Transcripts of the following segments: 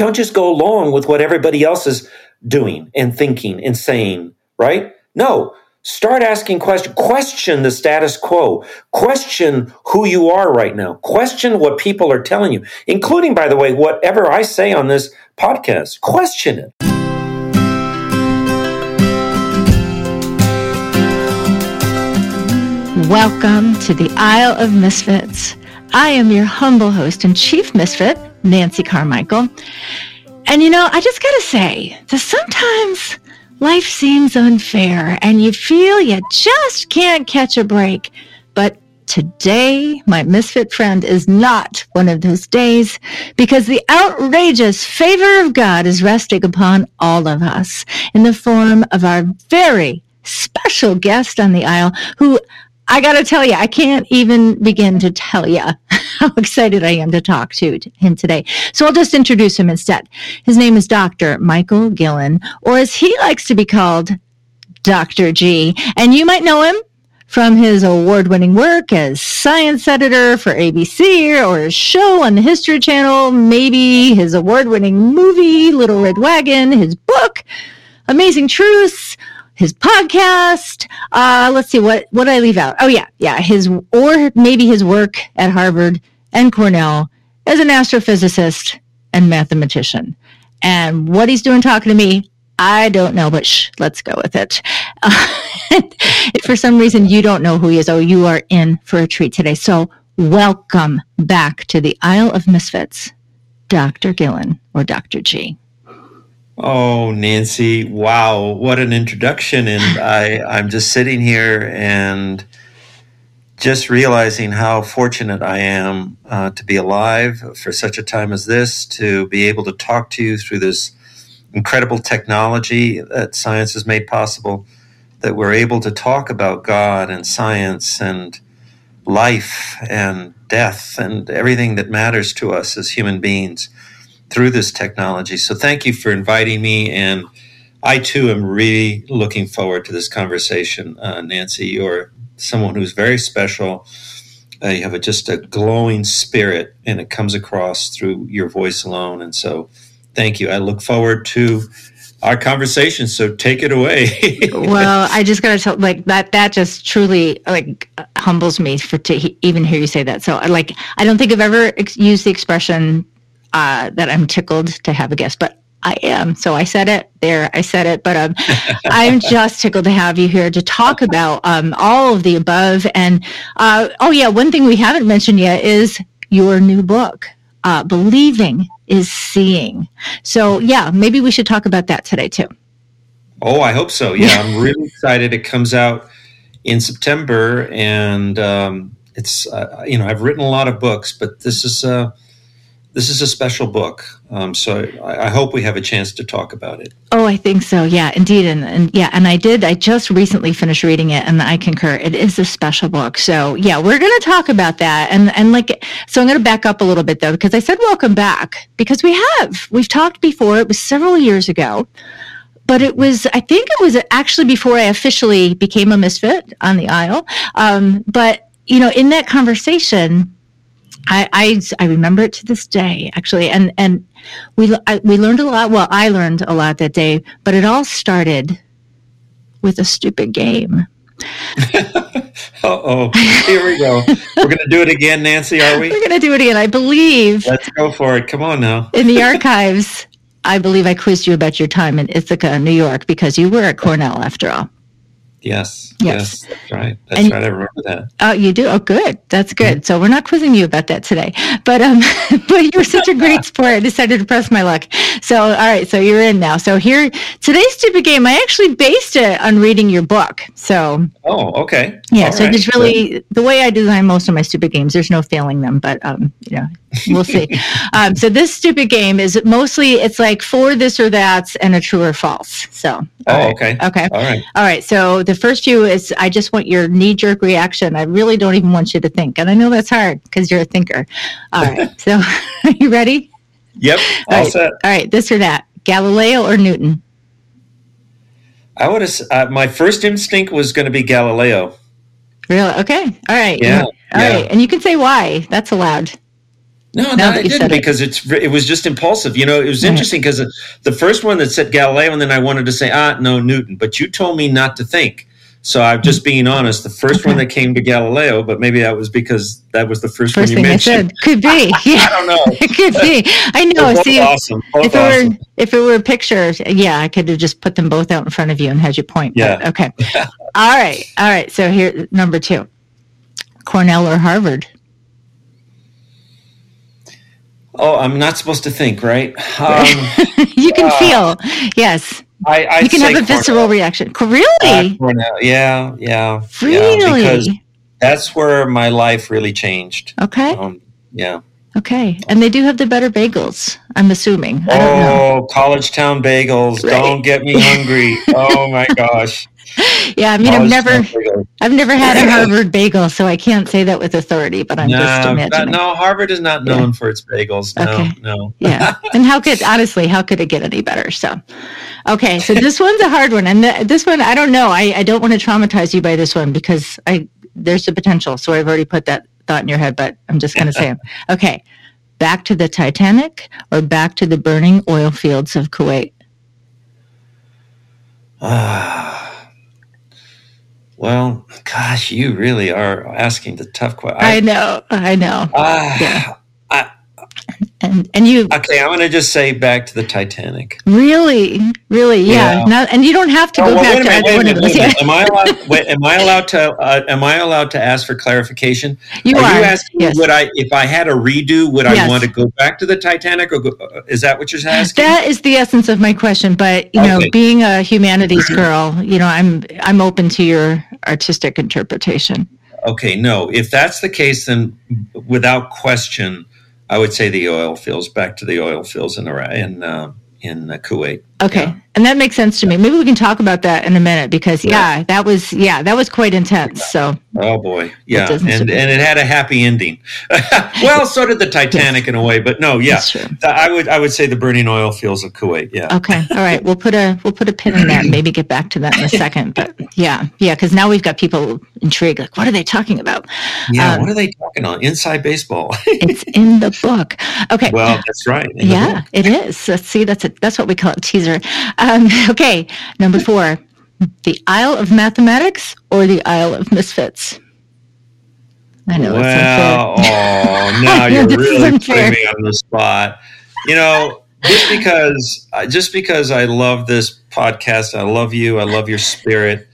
Don't just go along with what everybody else is doing and thinking and saying, right? No, start asking questions. Question the status quo. Question who you are right now. Question what people are telling you, including, by the way, whatever I say on this podcast. Question it. Welcome to the Isle of Misfits. I am your humble host and chief misfit, Nancy Carmichael. And you know, I just gotta say that sometimes life seems unfair and you feel you just can't catch a break. But today, my misfit friend is not one of those days because the outrageous favor of God is resting upon all of us in the form of our very special guest on the isle who I got to tell you, I can't even begin to tell you how excited I am to talk to him today. So I'll just introduce him instead. His name is Dr. Michael Guillen, or as he likes to be called, Dr. G. And you might know him from his award winning work as science editor for ABC or his show on the History Channel, maybe his award winning movie, Little Red Wagon, his book, Amazing Truths his podcast. Uh, let's see what what I leave out. Oh yeah, yeah, his or maybe his work at Harvard and Cornell as an astrophysicist and mathematician. And what he's doing talking to me, I don't know, but shh, let's go with it. Uh, if for some reason you don't know who he is, oh, you are in for a treat today. So welcome back to the Isle of Misfits, Dr. Guillen or Dr. G. Oh, Nancy, wow, what an introduction. And I, I'm just sitting here and just realizing how fortunate I am uh, to be alive for such a time as this, to be able to talk to you through this incredible technology that science has made possible, that we're able to talk about God and science and life and death and everything that matters to us as human beings through this technology. So thank you for inviting me. And I too am really looking forward to this conversation, uh, Nancy. You're someone who's very special. Uh, you have a, just a glowing spirit, and it comes across through your voice alone. And so, thank you. I look forward to our conversation. So take it away. well, I just got to tell, like that. That just truly like humbles me for to even hear you say that. So, like, I don't think I've ever ex- used the expression uh, that I'm tickled to have a guest, but I am. So I said it there. I said it, but um, I'm just tickled to have you here to talk about um, all of the above. And uh, oh yeah, one thing we haven't mentioned yet is your new book, uh, "Believing is Seeing." So yeah, maybe we should talk about that today too. Oh, I hope so. Yeah, I'm really excited. It comes out in September, and um, it's uh, you know I've written a lot of books, but this is uh, this is a special book. Um, so I, I, hope we have a chance to talk about it. Oh, I think so. Yeah, indeed. And, and yeah, and I did. I just recently finished reading it, and I concur. It is a special book. So yeah, we're going to talk about that. And and like, so I'm going to back up a little bit though, because I said welcome back because we have we've talked before. It was several years ago. But it was, I think it was actually before I officially became a misfit on the isle. Um, but, you know, in that conversation, I, I, I remember it to this day, actually, and and we I, we learned a lot. Well, I learned a lot that day, but it all started with a stupid game. Uh oh, here we go. We're going to do it again, Nancy. Are we? We're going to do it again. I believe. Let's go for it. Come on now. in the archives, I believe I quizzed you about your time in Ithaca, New York, because you were at Cornell after all. Yes, yes. Yes. That's right. That's and, right. I remember that. Oh, you do? Oh, good. That's good. Mm-hmm. So we're not quizzing you about that today. But um, but you were such a great sport. I decided to press my luck. So all right. So you're in now. So here, today's stupid game. I actually based it on reading your book. So. Oh, okay. Yeah. All so right. it's really the way I design most of my stupid games. There's no failing them, but um, you know, we'll see. um, so this stupid game is mostly it's like for this or that and a true or false. So. Oh, right. okay. Okay. All right. All right. So the first few is I just want your knee jerk reaction. I really don't even want you to think. And I know that's hard because you're a thinker. All right. so are you ready? Yep. All, all right. set. All right. This or that. Galileo or Newton? I would have, uh, my first instinct was going to be Galileo. Really? Okay. All right. Yeah. All yeah. right. And you can say why. That's allowed. No, no, I didn't it. because it's it was just impulsive. You know, it was Right. interesting because uh, the first one that said Galileo, and then I wanted to say ah no Newton, but you told me not to think. So I'm mm-hmm. just being honest. The first one that came to Galileo, but maybe that was because that was the first, First one you mentioned. could be. Yeah. I don't know. it could be. I know. Both See, awesome. Both if it awesome. were if it were pictures, yeah, I could have just put them both out in front of you and had you point. but Yeah. okay. all right. All right. So here, number two, Cornell or Harvard. Oh, I'm not supposed to think, right? Um, you can Uh, feel. Yes, I, I'd you can have a visceral Cornell. reaction. Co- Uh, Really? Yeah, yeah, yeah. really? Because that's where my life really changed. okay. Um, yeah. Okay. And they do have the better bagels. I'm assuming. I don't know. Oh, college town bagels! Right. Don't get me hungry. oh my gosh! Yeah. I mean, I've never. I've never had a Harvard bagel, so I can't say that with authority. But I'm just No, imagining. no, Harvard is not Yeah. known for its bagels. No, Okay. no. yeah and how could honestly how could it get any better so okay so this one's a hard one and th- this one i don't know I, I don't want to traumatize you by this one because i there's a potential so i've already put that thought in your head but i'm just going to say it okay back to the titanic or back to the burning oil fields of kuwait Ah. Well, gosh, you really are asking the tough question. i know i know Ah, Yeah. And and you Okay, I'm going to just say back to the Titanic. really really yeah, Yeah. Not, and you don't have to Oh, go well, back to either one of those wait a yeah minute. Am I allowed? Wait, am I allowed to? Uh, am I allowed to ask for clarification? you are are you asking yes. would I, if I had a redo, would I want to go back to the Titanic, or go, uh, is that what you're asking? That is the essence of my question. But you know, being a humanities girl, you know, I'm I'm open to your artistic interpretation. Okay, no. If that's the case, then without question, I would say the oil fields. Back to the oil fields in Iraq, in uh, in Kuwait. Okay, Yeah. and that makes sense to me. Maybe we can talk about that in a minute because yeah, that was yeah, that was quite intense. So Oh boy, yeah, and surprise and it had a happy ending. well, so did the Titanic in a way, but no, yeah. I would I would say the burning oil fields of Kuwait. Yeah, Okay, all right. We'll put a we'll put a pin in that. and Maybe get back to that in a second. But yeah, yeah, because now we've got people intrigued. Like, what are they talking about? yeah. um, what are they talking on? Inside baseball. It's in the book. Okay. well, that's right. yeah, it is. Let's see, that's a, that's what we call it teaser. Um, okay, number four, the Isle of Mathematics or the Isle of Misfits. I know Well, oh, now you're really putting me on the spot. You know, just because uh, just because I love this podcast, I love you, I love your spirit.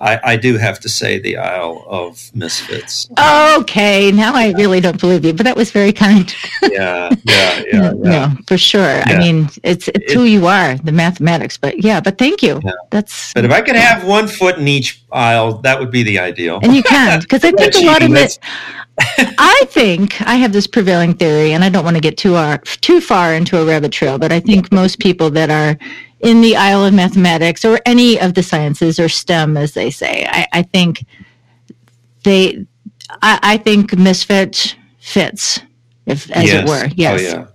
I, I do have to say the Isle of Misfits. Okay, now I really don't believe you, but that was very kind. Yeah, yeah, yeah, no, yeah. for sure. I mean, it's it's who you are, the mathematics. But yeah, but thank you. Yeah. That's But if I could have one foot in each isle, that would be the ideal. and you can because I think a lot of it. I think I have this prevailing theory, and I don't want to get too far, too far into a rabbit trail, but I think most people that are in the Isle of Mathematics or any of the sciences or STEM, as they say, I, I think they, I, I think misfit fits, if as Yes. it were. Yes. Oh, yeah.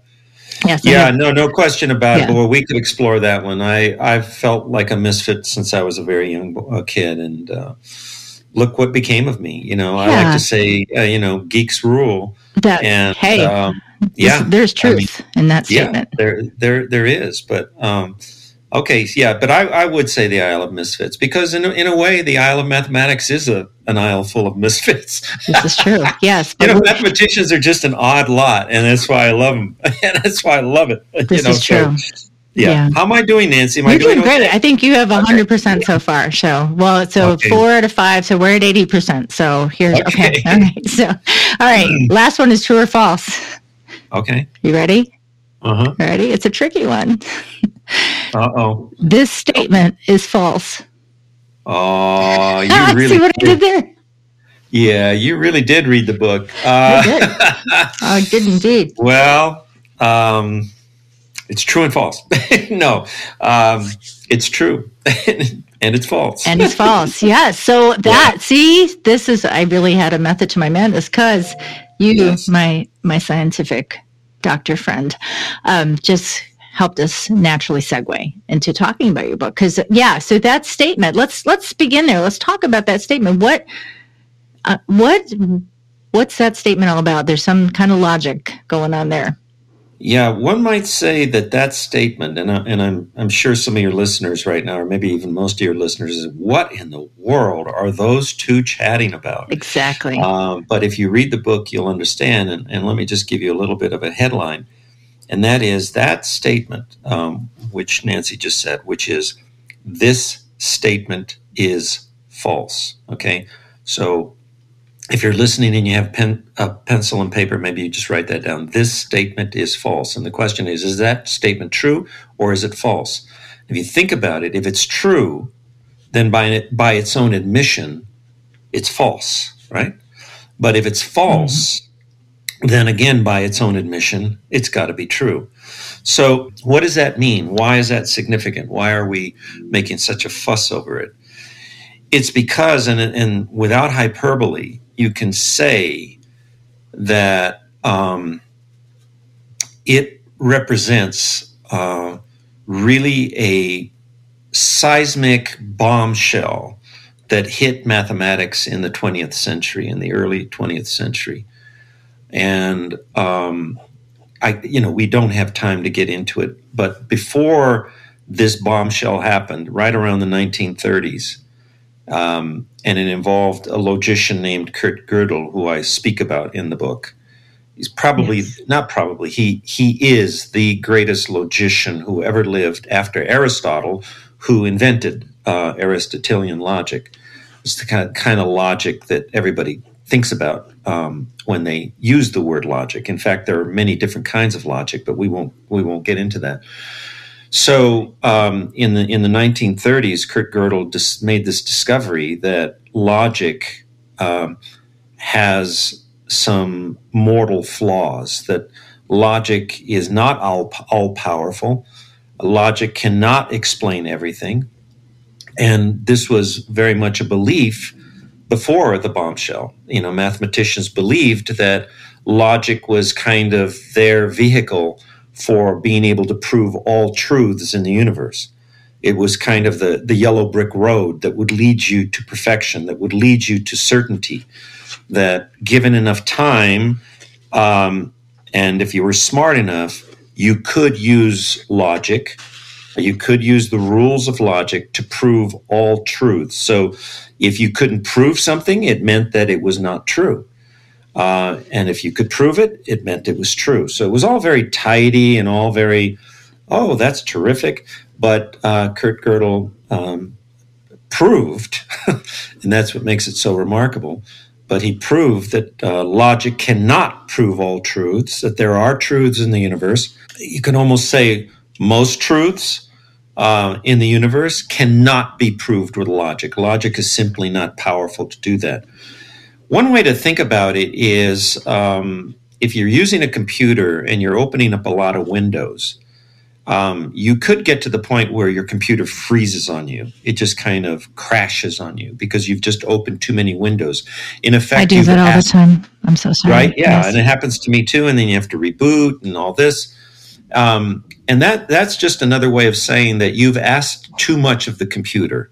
Yes. Yeah, no, no question about Yeah. it. But well, we could explore that one. I I've felt like a misfit since I was a very young bo- uh, kid, and uh, look what became of me. You know, I like to say, uh, you know, geeks rule, that. and hey, um, yeah, there's I mean, truth in that statement. yeah, there there there is. But um, okay, yeah, but I, I would say the Isle of Misfits because in a, in a way, the Isle of Mathematics is a an isle full of misfits. This is true. Yes. You know, mathematicians are just an odd lot, and that's why I love them, and that's why I love it. This you know, is true. yeah. Yeah. How am I doing, Nancy? Am I You're doing okay? great. I think you have hundred percent so far. So well, so Okay. four out of five. So we're at eighty percent. So here's okay. Okay. All right. So all right. Last one is true or false. Okay. You ready? Uh huh. Ready? It's a tricky one. Uh oh. This statement is false. Oh, you Ah, really see what I did there? Yeah, you really did read the book. I Uh, I did indeed. well, um, it's true and false. no, um, it's true and it's false. And it's false. Yes. So that see, this is I really had a method to my madness because you, Yes. my my scientific doctor friend, um, just helped us naturally segue into talking about your book. Because yeah, so that statement. Let's let's begin there. Let's talk about that statement. What uh, what What's that statement all about? There's some kind of logic going on there. Yeah, one might say that that statement, and, I, and I'm I'm sure some of your listeners right now, or maybe even most of your listeners, is what in the world are those two chatting about? Exactly. Um, but if you read the book, you'll understand. And, and, let me just give you a little bit of a headline, and that is that statement, um, which Nancy just said, which is this statement is false. Okay, so if you're listening and you have pen, a pencil and paper, maybe you just write that down. This statement is false. And the question is, is that statement true or is it false? If you think about it, if it's true, then by, by its own admission, it's false, right? But if it's false, mm-hmm. Then again, by its own admission, it's got to be true. So, what does that mean? Why is that significant? Why are we making such a fuss over it? It's because, and, and without hyperbole, you can say that um, it represents uh, really a seismic bombshell that hit mathematics in the 20th century, in the early 20th century. And um, I, you know, we don't have time to get into it, but before this bombshell happened, right around the 1930s, um, and it involved a logician named Kurt Gödel, who I speak about in the book. He's probably yes. not probably he he is the greatest logician who ever lived after Aristotle, who invented uh, Aristotelian logic. It's the kind of, kind of logic that everybody thinks about um, when they use the word logic. In fact, there are many different kinds of logic, but we won't we won't get into that. So um, in the in the 1930s, Kurt Gödel dis- made this discovery that logic um, has some mortal flaws. That logic is not all all powerful. Logic cannot explain everything, and this was very much a belief before the bombshell. You know, mathematicians believed that logic was kind of their vehicle for being able to prove all truths in the universe. It was kind of the, the yellow brick road that would lead you to perfection, that would lead you to certainty. That given enough time, um, and if you were smart enough, you could use logic, you could use the rules of logic to prove all truths. So if you couldn't prove something, it meant that it was not true. Uh, and if you could prove it, it meant it was true. So it was all very tidy and all very, oh, that's terrific. But uh, Kurt Gödel um, proved, and that's what makes it so remarkable. But he proved that uh, logic cannot prove all truths, that there are truths in the universe. You can almost say most truths uh, in the universe cannot be proved with logic. Logic is simply not powerful to do that. One way to think about it is um, if you're using a computer and you're opening up a lot of windows, um, you could get to the point where your computer freezes on you. It just kind of crashes on you because you've just opened too many windows. In effect, I do that all asked, the time. I'm so sorry. Right? Yeah, yes. and it happens to me too. And then you have to reboot and all this. Um, and that that's just another way of saying that you've asked too much of the computer.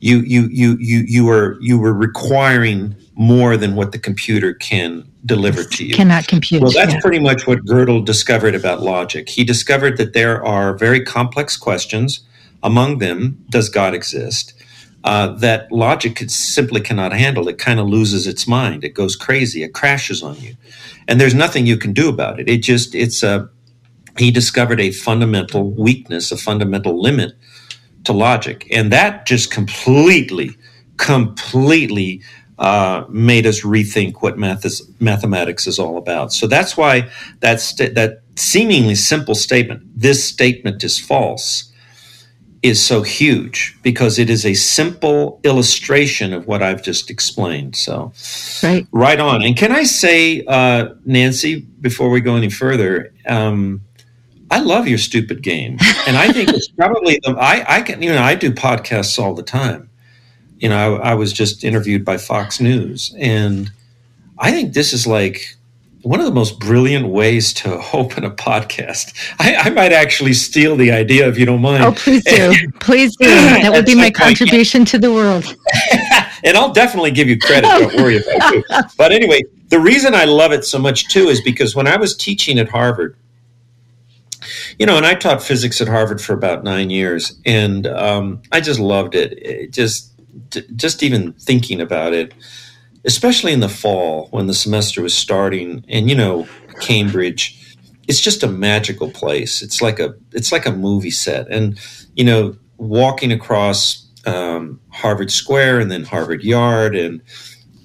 You you you you you were you were requiring more than what the computer can deliver to you. Cannot compute. Well, that's yeah. pretty much what Gödel discovered about logic. He discovered that there are very complex questions. Among them, does God exist? Uh, that logic simply cannot handle. It kind of loses its mind. It goes crazy. It crashes on you, and there's nothing you can do about it. It just it's a. He discovered a fundamental weakness, a fundamental limit to logic, and that just completely, completely uh, made us rethink what math is, mathematics is all about. So that's why that st- that seemingly simple statement, "This statement is false," is so huge because it is a simple illustration of what I've just explained. So, right, right on. And can I say, uh, Nancy, before we go any further? Um, I love your stupid game, and I think it's probably the, I I can you know I do podcasts all the time, you know, I, I, was just interviewed by Fox News, and I think this is like one of the most brilliant ways to open a podcast. I, I might actually steal the idea if you don't mind. Oh, please do, please do. That would be my contribution to the world. and I'll definitely give you credit. Don't worry about it. But anyway, the reason I love it so much too is because when I was teaching at Harvard, you know, and I taught physics at Harvard for about nine years, and um, I just loved it. it just, just even thinking about it, especially in the fall when the semester was starting, and you know, Cambridge it's just a magical place. It's like a it's like a movie set, and you know, walking across um, Harvard Square and then Harvard Yard, and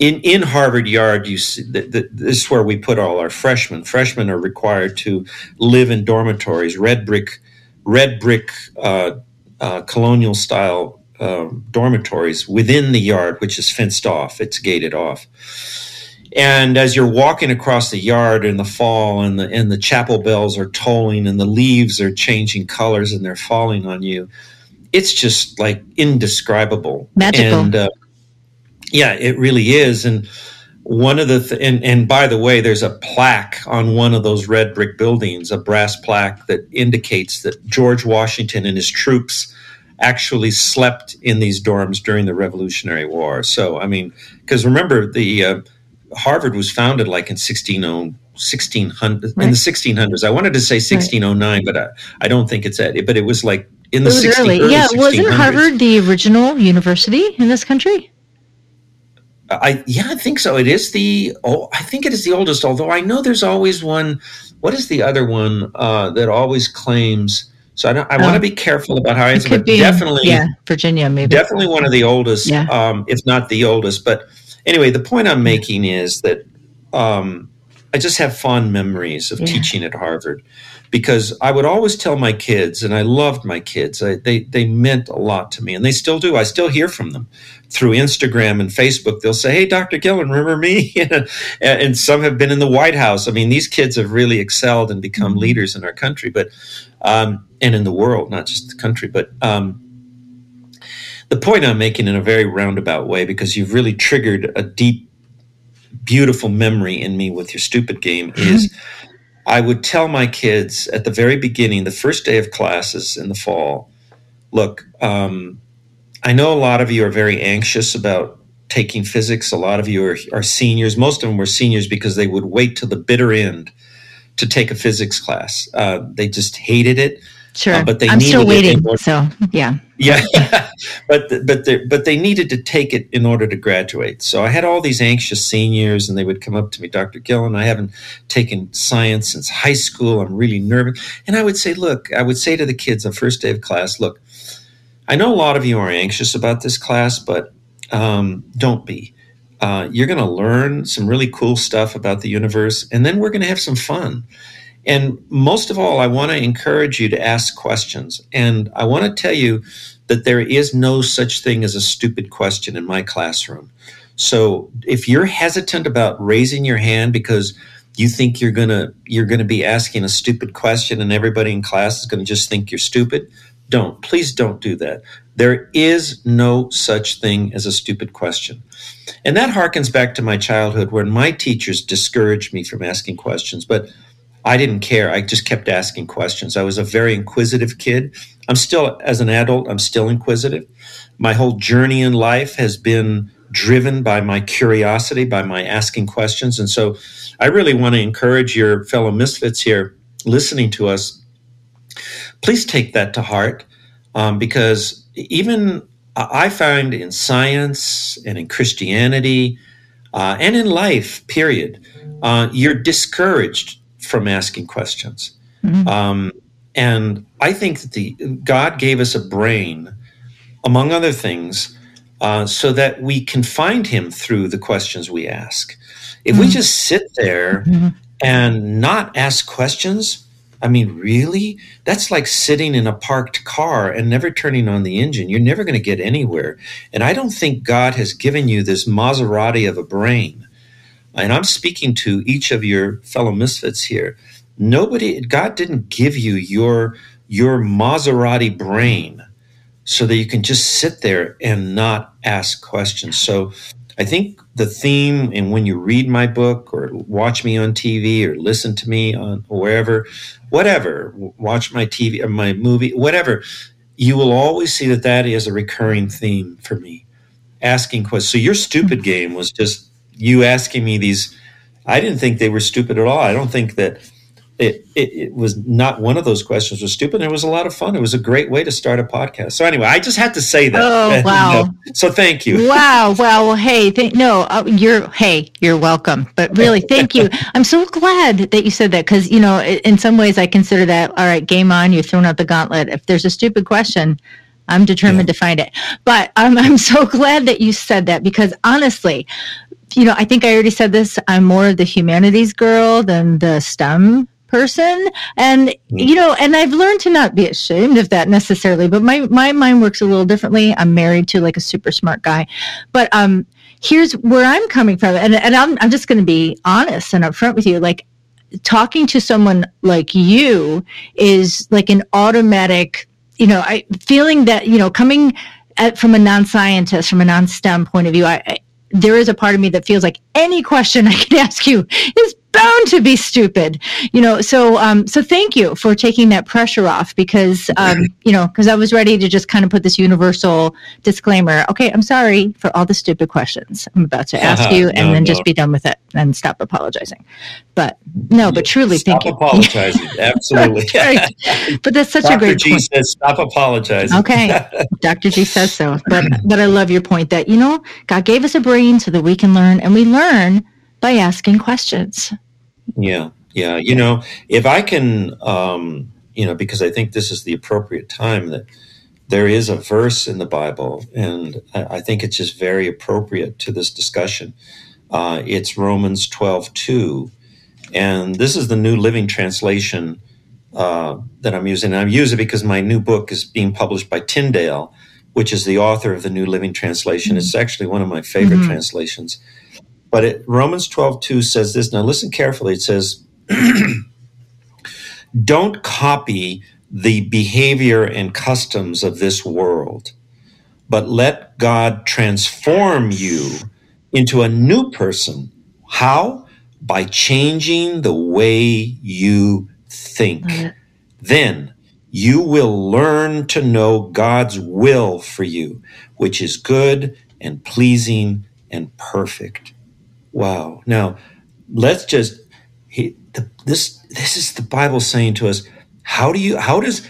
in in Harvard Yard, you see this is where we put all our freshmen. Freshmen are required to live in dormitories, red brick, red brick, uh, uh, colonial style um, dormitories within the yard, which is fenced off. It's gated off and as you're walking across the yard in the fall and the and the chapel bells are tolling and the leaves are changing colors and they're falling on you, it's just like indescribable. Magical. And uh, yeah, it really is. And one of the th- and, and by the way, there's a plaque on one of those red brick buildings, a brass plaque that indicates that George Washington and his troops actually slept in these dorms during the Revolutionary War. So I mean, because remember the uh, Harvard was founded like in 1600, 1600 right. in the 1600s. I wanted to say 1609, right. but I, I, don't think it's that. But it was like in the it 16, early, early yeah. Wasn't Harvard the original university in this country? I yeah, I think so. It is the oh, I think it is the oldest. Although I know there's always one. What is the other one uh, that always claims? So I, I oh. want to be careful about how I answer, but be, definitely, yeah, Virginia, maybe definitely one of the oldest, yeah. um, if not the oldest. But anyway, the point I'm making is that um, I just have fond memories of yeah. teaching at Harvard because I would always tell my kids, and I loved my kids. I, they they meant a lot to me, and they still do. I still hear from them through Instagram and Facebook. They'll say, "Hey, Dr. Guillen, remember me?" and some have been in the White House. I mean, these kids have really excelled and become mm-hmm. leaders in our country, but um, and in the world, not just the country. But um, the point I'm making in a very roundabout way, because you've really triggered a deep, beautiful memory in me with your stupid game, mm-hmm. is I would tell my kids at the very beginning, the first day of classes in the fall, look, um, I know a lot of you are very anxious about taking physics. A lot of you are, are seniors. Most of them were seniors because they would wait till the bitter end to take a physics class. Uh, they just hated it. Sure, uh, but they I'm still waiting. so yeah, yeah, but but they but they needed to take it in order to graduate. So I had all these anxious seniors, and they would come up to me, Dr. Guillen. I haven't taken science since high school. I'm really nervous, and I would say, look, I would say to the kids on first day of class, look, I know a lot of you are anxious about this class, but um, don't be. Uh, you're going to learn some really cool stuff about the universe, and then we're going to have some fun. And most of all, I want to encourage you to ask questions. And I want to tell you that there is no such thing as a stupid question in my classroom. So if you're hesitant about raising your hand because you think you're gonna you're gonna be asking a stupid question and everybody in class is gonna just think you're stupid, don't. Please don't do that. There is no such thing as a stupid question. And that harkens back to my childhood when my teachers discouraged me from asking questions. But I didn't care. I just kept asking questions. I was a very inquisitive kid. I'm still, as an adult, I'm still inquisitive. My whole journey in life has been driven by my curiosity, by my asking questions. And so I really want to encourage your fellow misfits here listening to us. Please take that to heart um, because even I find in science and in Christianity uh, and in life, period, uh, you're discouraged from asking questions. Mm-hmm. Um, and I think that the God gave us a brain, among other things, uh, so that we can find Him through the questions we ask. If mm-hmm. we just sit there mm-hmm. and not ask questions, I mean, really? That's like sitting in a parked car and never turning on the engine. You're never going to get anywhere. And I don't think God has given you this Maserati of a brain and I'm speaking to each of your fellow misfits here. Nobody, God didn't give you your your Maserati brain so that you can just sit there and not ask questions. So I think the theme, and when you read my book or watch me on TV or listen to me on wherever, whatever, watch my TV or uh, my movie, whatever, you will always see that that is a recurring theme for me. asking questions. So your stupid hmm. game was just you asking me these. I didn't think they were stupid at all. I don't think that it, it, it, was not one of those questions was stupid. It was a lot of fun. It was a great way to start a podcast. So anyway, I just had to say that. Oh wow! so thank you. Wow. Well, hey, th- no, uh, you're hey, you're welcome. But really, thank you. I'm so glad that you said that because you know, in some ways, I consider that all right. Game on. You're throwing out the gauntlet. If there's a stupid question, I'm determined yeah. to find it. But um, I'm so glad that you said that because honestly, you know, I think I already said this. I'm more of the humanities girl than the STEM person. And mm-hmm. you know and i've learned to not be ashamed of that necessarily but my my mind works a little differently. I'm married to like a super smart guy. But um here's where i'm coming from. And, and i'm, I'm just going to be honest and upfront with you. Like talking to someone like you is like an automatic you know i feeling that you know coming at, from a non-scientist from a non-stem point of view I, I there is a part of me that feels like any question I can ask you is bound to be stupid you know so um so thank you for taking that pressure off because um you know because i was ready to just kind of put this universal disclaimer okay i'm sorry for all the stupid questions i'm about to ask uh-huh. you and no, then no. just be done with it and stop apologizing but no but truly stop thank you apologizing absolutely right. but that's such Dr. a great G point. says stop apologizing okay dr g says so but but i love your point that you know god gave us a brain so that we can learn and we learn by asking questions. Yeah, yeah. You know, if I can, um, you know, because I think this is the appropriate time that there is a verse in the Bible, and I think it's just very appropriate to this discussion. Uh, it's Romans 12 2. And this is the New Living Translation uh, that I'm using. And I'm using it because my new book is being published by Tyndale, which is the author of the New Living Translation. Mm-hmm. It's actually one of my favorite mm-hmm. translations. But it, Romans 12, 2 says this. Now listen carefully. It says, Don't copy the behavior and customs of this world, but let God transform you into a new person. How? By changing the way you think. Then you will learn to know God's will for you, which is good and pleasing and perfect. Wow. Now, let's just he, the, this this is the Bible saying to us, how do you how does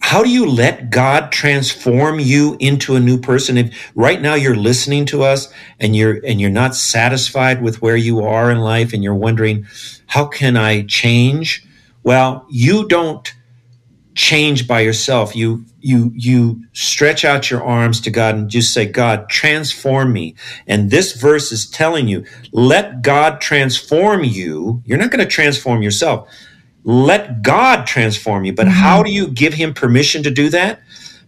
how do you let God transform you into a new person? If right now you're listening to us and you're and you're not satisfied with where you are in life and you're wondering, how can I change? Well, you don't change by yourself. You you you stretch out your arms to God and just say, God, transform me. And this verse is telling you, let God transform you. You're not going to transform yourself. Let God transform you. But mm-hmm. how do you give him permission to do that?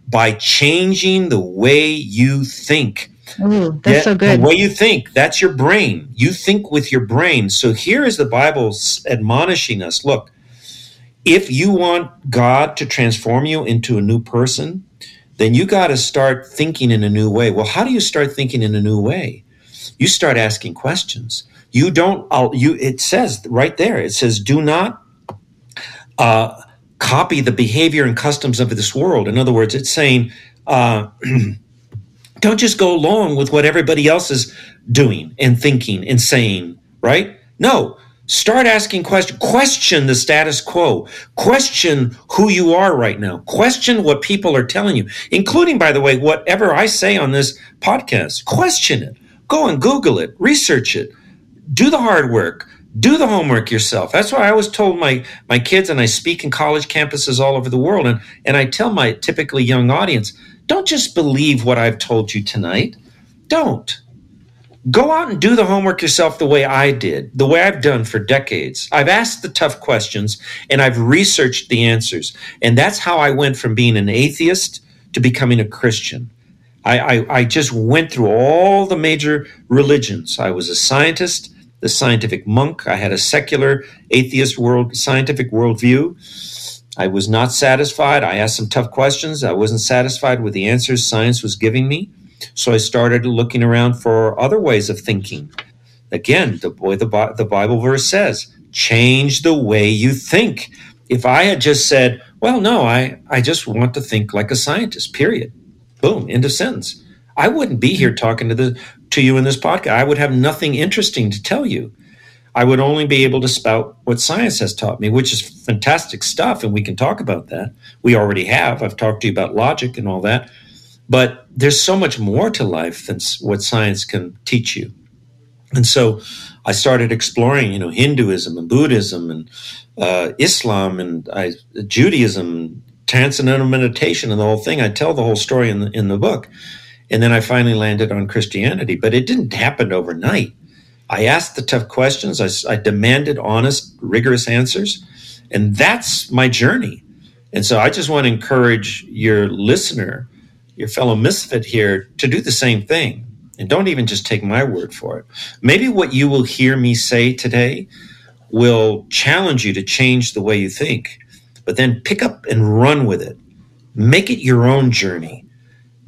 By changing the way you think. Ooh, that's that, so good. The way you think, that's your brain. You think with your brain. So here is the Bible admonishing us. Look, if you want God to transform you into a new person, then you got to start thinking in a new way. Well, how do you start thinking in a new way? You start asking questions. You don't. I'll, you. It says right there. It says, "Do not uh, copy the behavior and customs of this world." In other words, it's saying, uh, "Don't just go along with what everybody else is doing and thinking and saying." Right? No, Start asking questions. Question the status quo. Question who you are right now. Question what people are telling you, including, by the way, whatever I say on this podcast. Question it. Go and Google it. Research it. Do the hard work. Do the homework yourself. That's why I always told my, my kids, and I speak in college campuses all over the world, and, and I tell my typically young audience, don't just believe what I've told you tonight. Don't Go out and do the homework yourself the way I did, the way I've done for decades. I've asked the tough questions and I've researched the answers. And that's how I went from being an atheist to becoming a Christian. I, I, I just went through all the major religions. I was a scientist, the scientific monk. I had a secular atheist world scientific worldview. I was not satisfied. I asked some tough questions. I wasn't satisfied with the answers science was giving me. So I started looking around for other ways of thinking. Again, the way the, the Bible verse says, change the way you think. If I had just said, well, no, I, I just want to think like a scientist, period. Boom, end of sentence. I wouldn't be here talking to the to you in this podcast. I would have nothing interesting to tell you. I would only be able to spout what science has taught me, which is fantastic stuff, and we can talk about that. We already have. I've talked to you about logic and all that. But there's so much more to life than what science can teach you. And so I started exploring, you know, Hinduism and Buddhism and uh, Islam and I, Judaism, transcendental meditation, and the whole thing. I tell the whole story in the, in the book. And then I finally landed on Christianity, but it didn't happen overnight. I asked the tough questions. I, I demanded honest, rigorous answers. And that's my journey. And so I just want to encourage your listener, your fellow misfit here, to do the same thing. And don't even just take my word for it. Maybe what you will hear me say today will challenge you to change the way you think, but then pick up and run with it. Make it your own journey.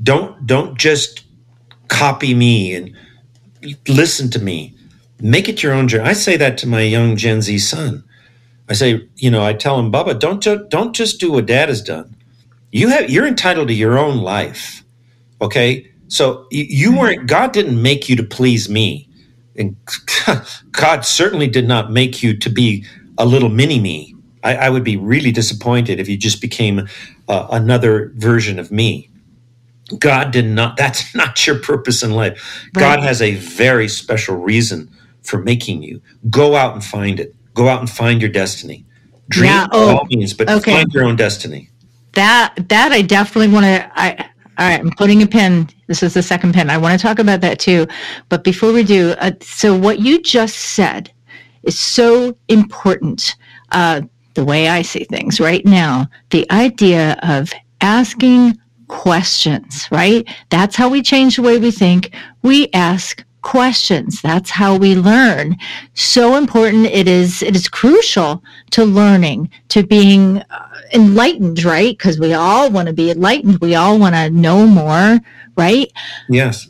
Don't don't just copy me and listen to me. Make it your own journey. I say that to my young Gen Z son. I say, you know, I tell him, Bubba, don't don't just do what Dad has done. You have you're entitled to your own life. Okay, so you weren't. God didn't make you to please me, and God certainly did not make you to be a little mini me. I, I would be really disappointed if you just became uh, another version of me. God did not, that's not your purpose in life. Right. God has a very special reason for making you. Go out and find it. Go out and find your destiny. Dream yeah, oh, all means, but okay. find your own destiny. That that I definitely want to I all right, I'm putting a pin. This is the second pin. I want to talk about that too. But before we do, uh, so what you just said is so important. Uh, the way I see things right now, the idea of asking questions, right? That's how we change the way we think. We ask questions. That's how we learn. So important. It is, it is crucial to learning, to being uh, enlightened, right? Because we all want to be enlightened. We all want to know more, right? Yes.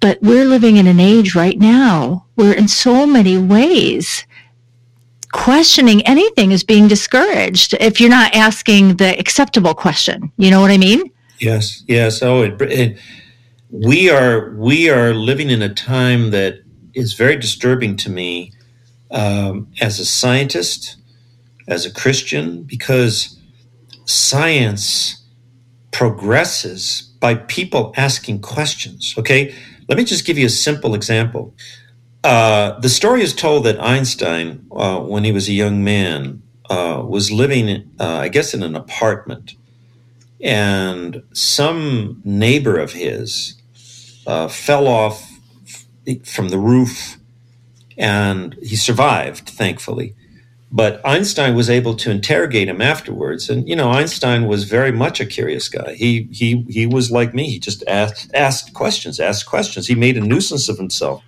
But we're living in an age right now where in so many ways, questioning anything is being discouraged if you're not asking the acceptable question. You know what I mean? Yes, yes. Oh, it, it, we are we are living in a time that is very disturbing to me um, as a scientist, as a Christian, because science progresses by people asking questions. Okay, let me just give you a simple example. Uh, the story is told that Einstein, uh, when he was a young man, uh, was living, uh, I guess, in an apartment and some neighbor of his uh, fell off from the roof and he survived, thankfully. But Einstein was able to interrogate him afterwards, and you know Einstein was very much a curious guy. He he he was like me. He just asked asked questions, asked questions. He made a nuisance of himself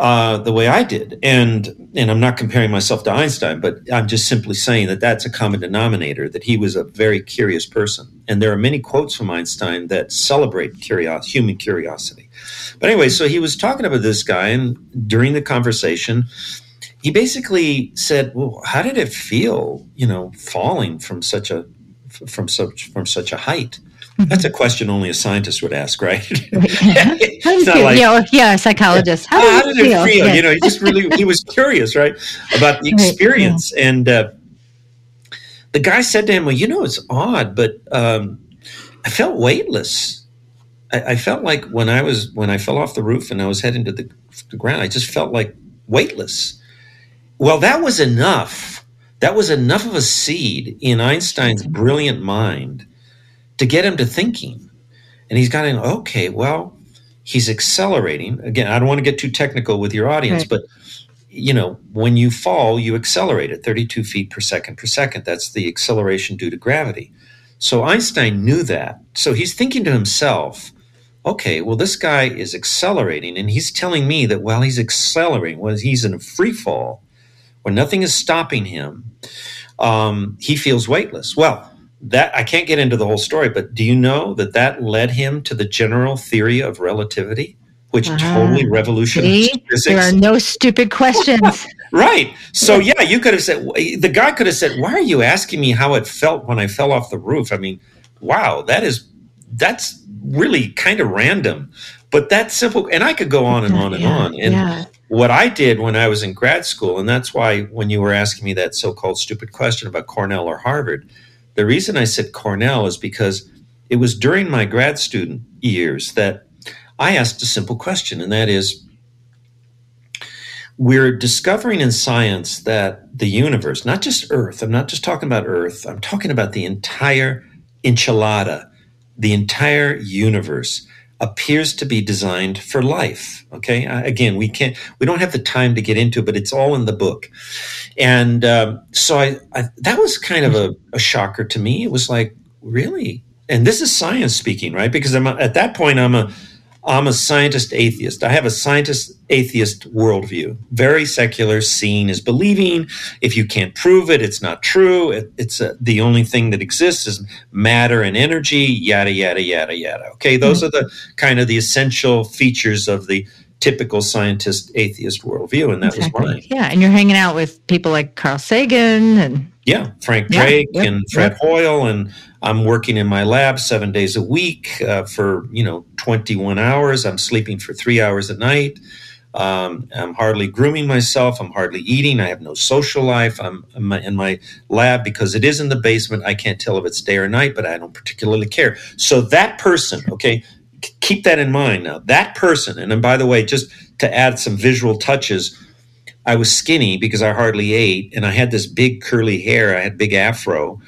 uh, the way I did. And and I'm not comparing myself to Einstein, but I'm just simply saying that that's a common denominator. That he was a very curious person, and there are many quotes from Einstein that celebrate curiosity, human curiosity. But anyway, so he was talking about this guy, and during the conversation, he basically said, "Well, how did it feel, you know, falling from such a from such from such a height?" That's a question only a scientist would ask, right? it's not like, yeah, yeah, a psychologist. How, how did it feel? feel? Yeah. You know, he just really he was curious, right, about the experience. Right, yeah. And uh, the guy said to him, "Well, you know, it's odd, but um, I felt weightless. I, I, felt like when I was when I fell off the roof and I was heading to the, the ground, I just felt like weightless. Well, that was enough. That was enough of a seed in Einstein's brilliant mind." To get him to thinking. And he's got in, okay, well, he's accelerating. Again, I don't want to get too technical with your audience, right. but you know, when you fall, you accelerate at 32 feet per second per second. That's the acceleration due to gravity. So Einstein knew that. So he's thinking to himself, okay, well, this guy is accelerating, and he's telling me that while he's accelerating, when he's in a free fall, where nothing is stopping him, um, he feels weightless. Well, that I can't get into the whole story, but do you know that that led him to the general theory of relativity, which uh, totally revolutionized see? physics? There are no stupid questions. right. So yeah, you could have said the guy could have said, "Why are you asking me how it felt when I fell off the roof?" I mean, wow, that is that's really kind of random. But that's simple. And I could go on and on and yeah, on. And yeah. what I did when I was in grad school, and that's why when you were asking me that so called stupid question about Cornell or Harvard, the reason I said Cornell is because it was during my grad student years that I asked a simple question, and that is we're discovering in science that the universe, not just Earth, I'm not just talking about Earth, I'm talking about the entire enchilada, the entire universe appears to be designed for life. Okay, again, we can't, we don't have the time to get into it, but it's all in the book. And um, so I, I, that was kind of a, a shocker to me. It was like, really? And this is science speaking, right? Because I'm at that point, I'm a I'm a scientist atheist. I have a scientist atheist worldview. Very secular, seeing is believing. If you can't prove it, it's not true. It, it's a, the only thing that exists is matter and energy, yada, yada, yada, yada. Okay, those mm-hmm. are the kind of the essential features of the typical scientist atheist worldview. And that exactly. was mine. Yeah, and you're hanging out with people like Carl Sagan and. Yeah, Frank Drake yeah, and Fred. Hoyle and I'm working in my lab seven days a week uh, for you know 21 hours. I'm sleeping for three hours a night. Um, I'm hardly grooming myself. I'm hardly eating. I have no social life. I'm, I'm, in my lab because it is in the basement. I can't tell if it's day or night, but I don't particularly care. So that person, okay, keep that in mind now. That person, and then by the way, just to add some visual touches, I was skinny because I hardly ate, and I had this big curly hair. I had big afro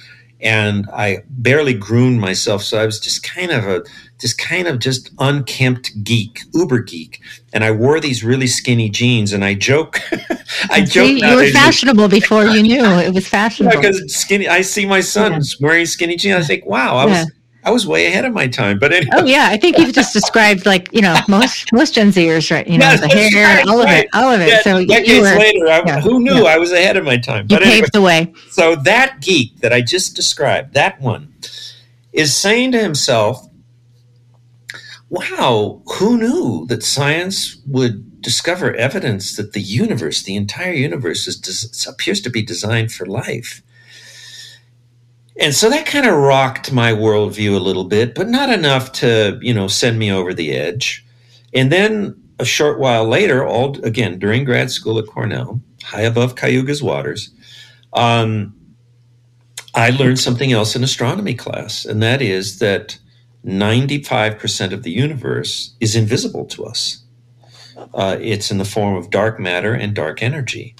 and I barely groomed myself. So I was just kind of a, just kind of just unkempt geek, uber geek. And I wore these really skinny jeans and I joke, I joke. You were fashionable before you knew it was fashionable. Because skinny, I see my son yeah. wearing skinny jeans. I think, wow, I was, I was way ahead of my time, but anyway. Oh yeah, I think you've just described like you know most most Gen Zers, right? You know yes, the hair, right, all of right. it, all of it. Yeah, so decades were, later, I, yeah, who knew yeah. I was ahead of my time? But you anyway, paved the way. So that geek that I just described, that one, is saying to himself, "Wow, who knew that science would discover evidence that the universe, the entire universe, is appears to be designed for life?" And so that kind of rocked my worldview a little bit, but not enough to, you know, send me over the edge. And then a short while later, all again during grad school at Cornell, high above Cayuga's waters, um, I learned something else in astronomy class, and that is that 95% of the universe is invisible to us. Uh, it's in the form of dark matter and dark energy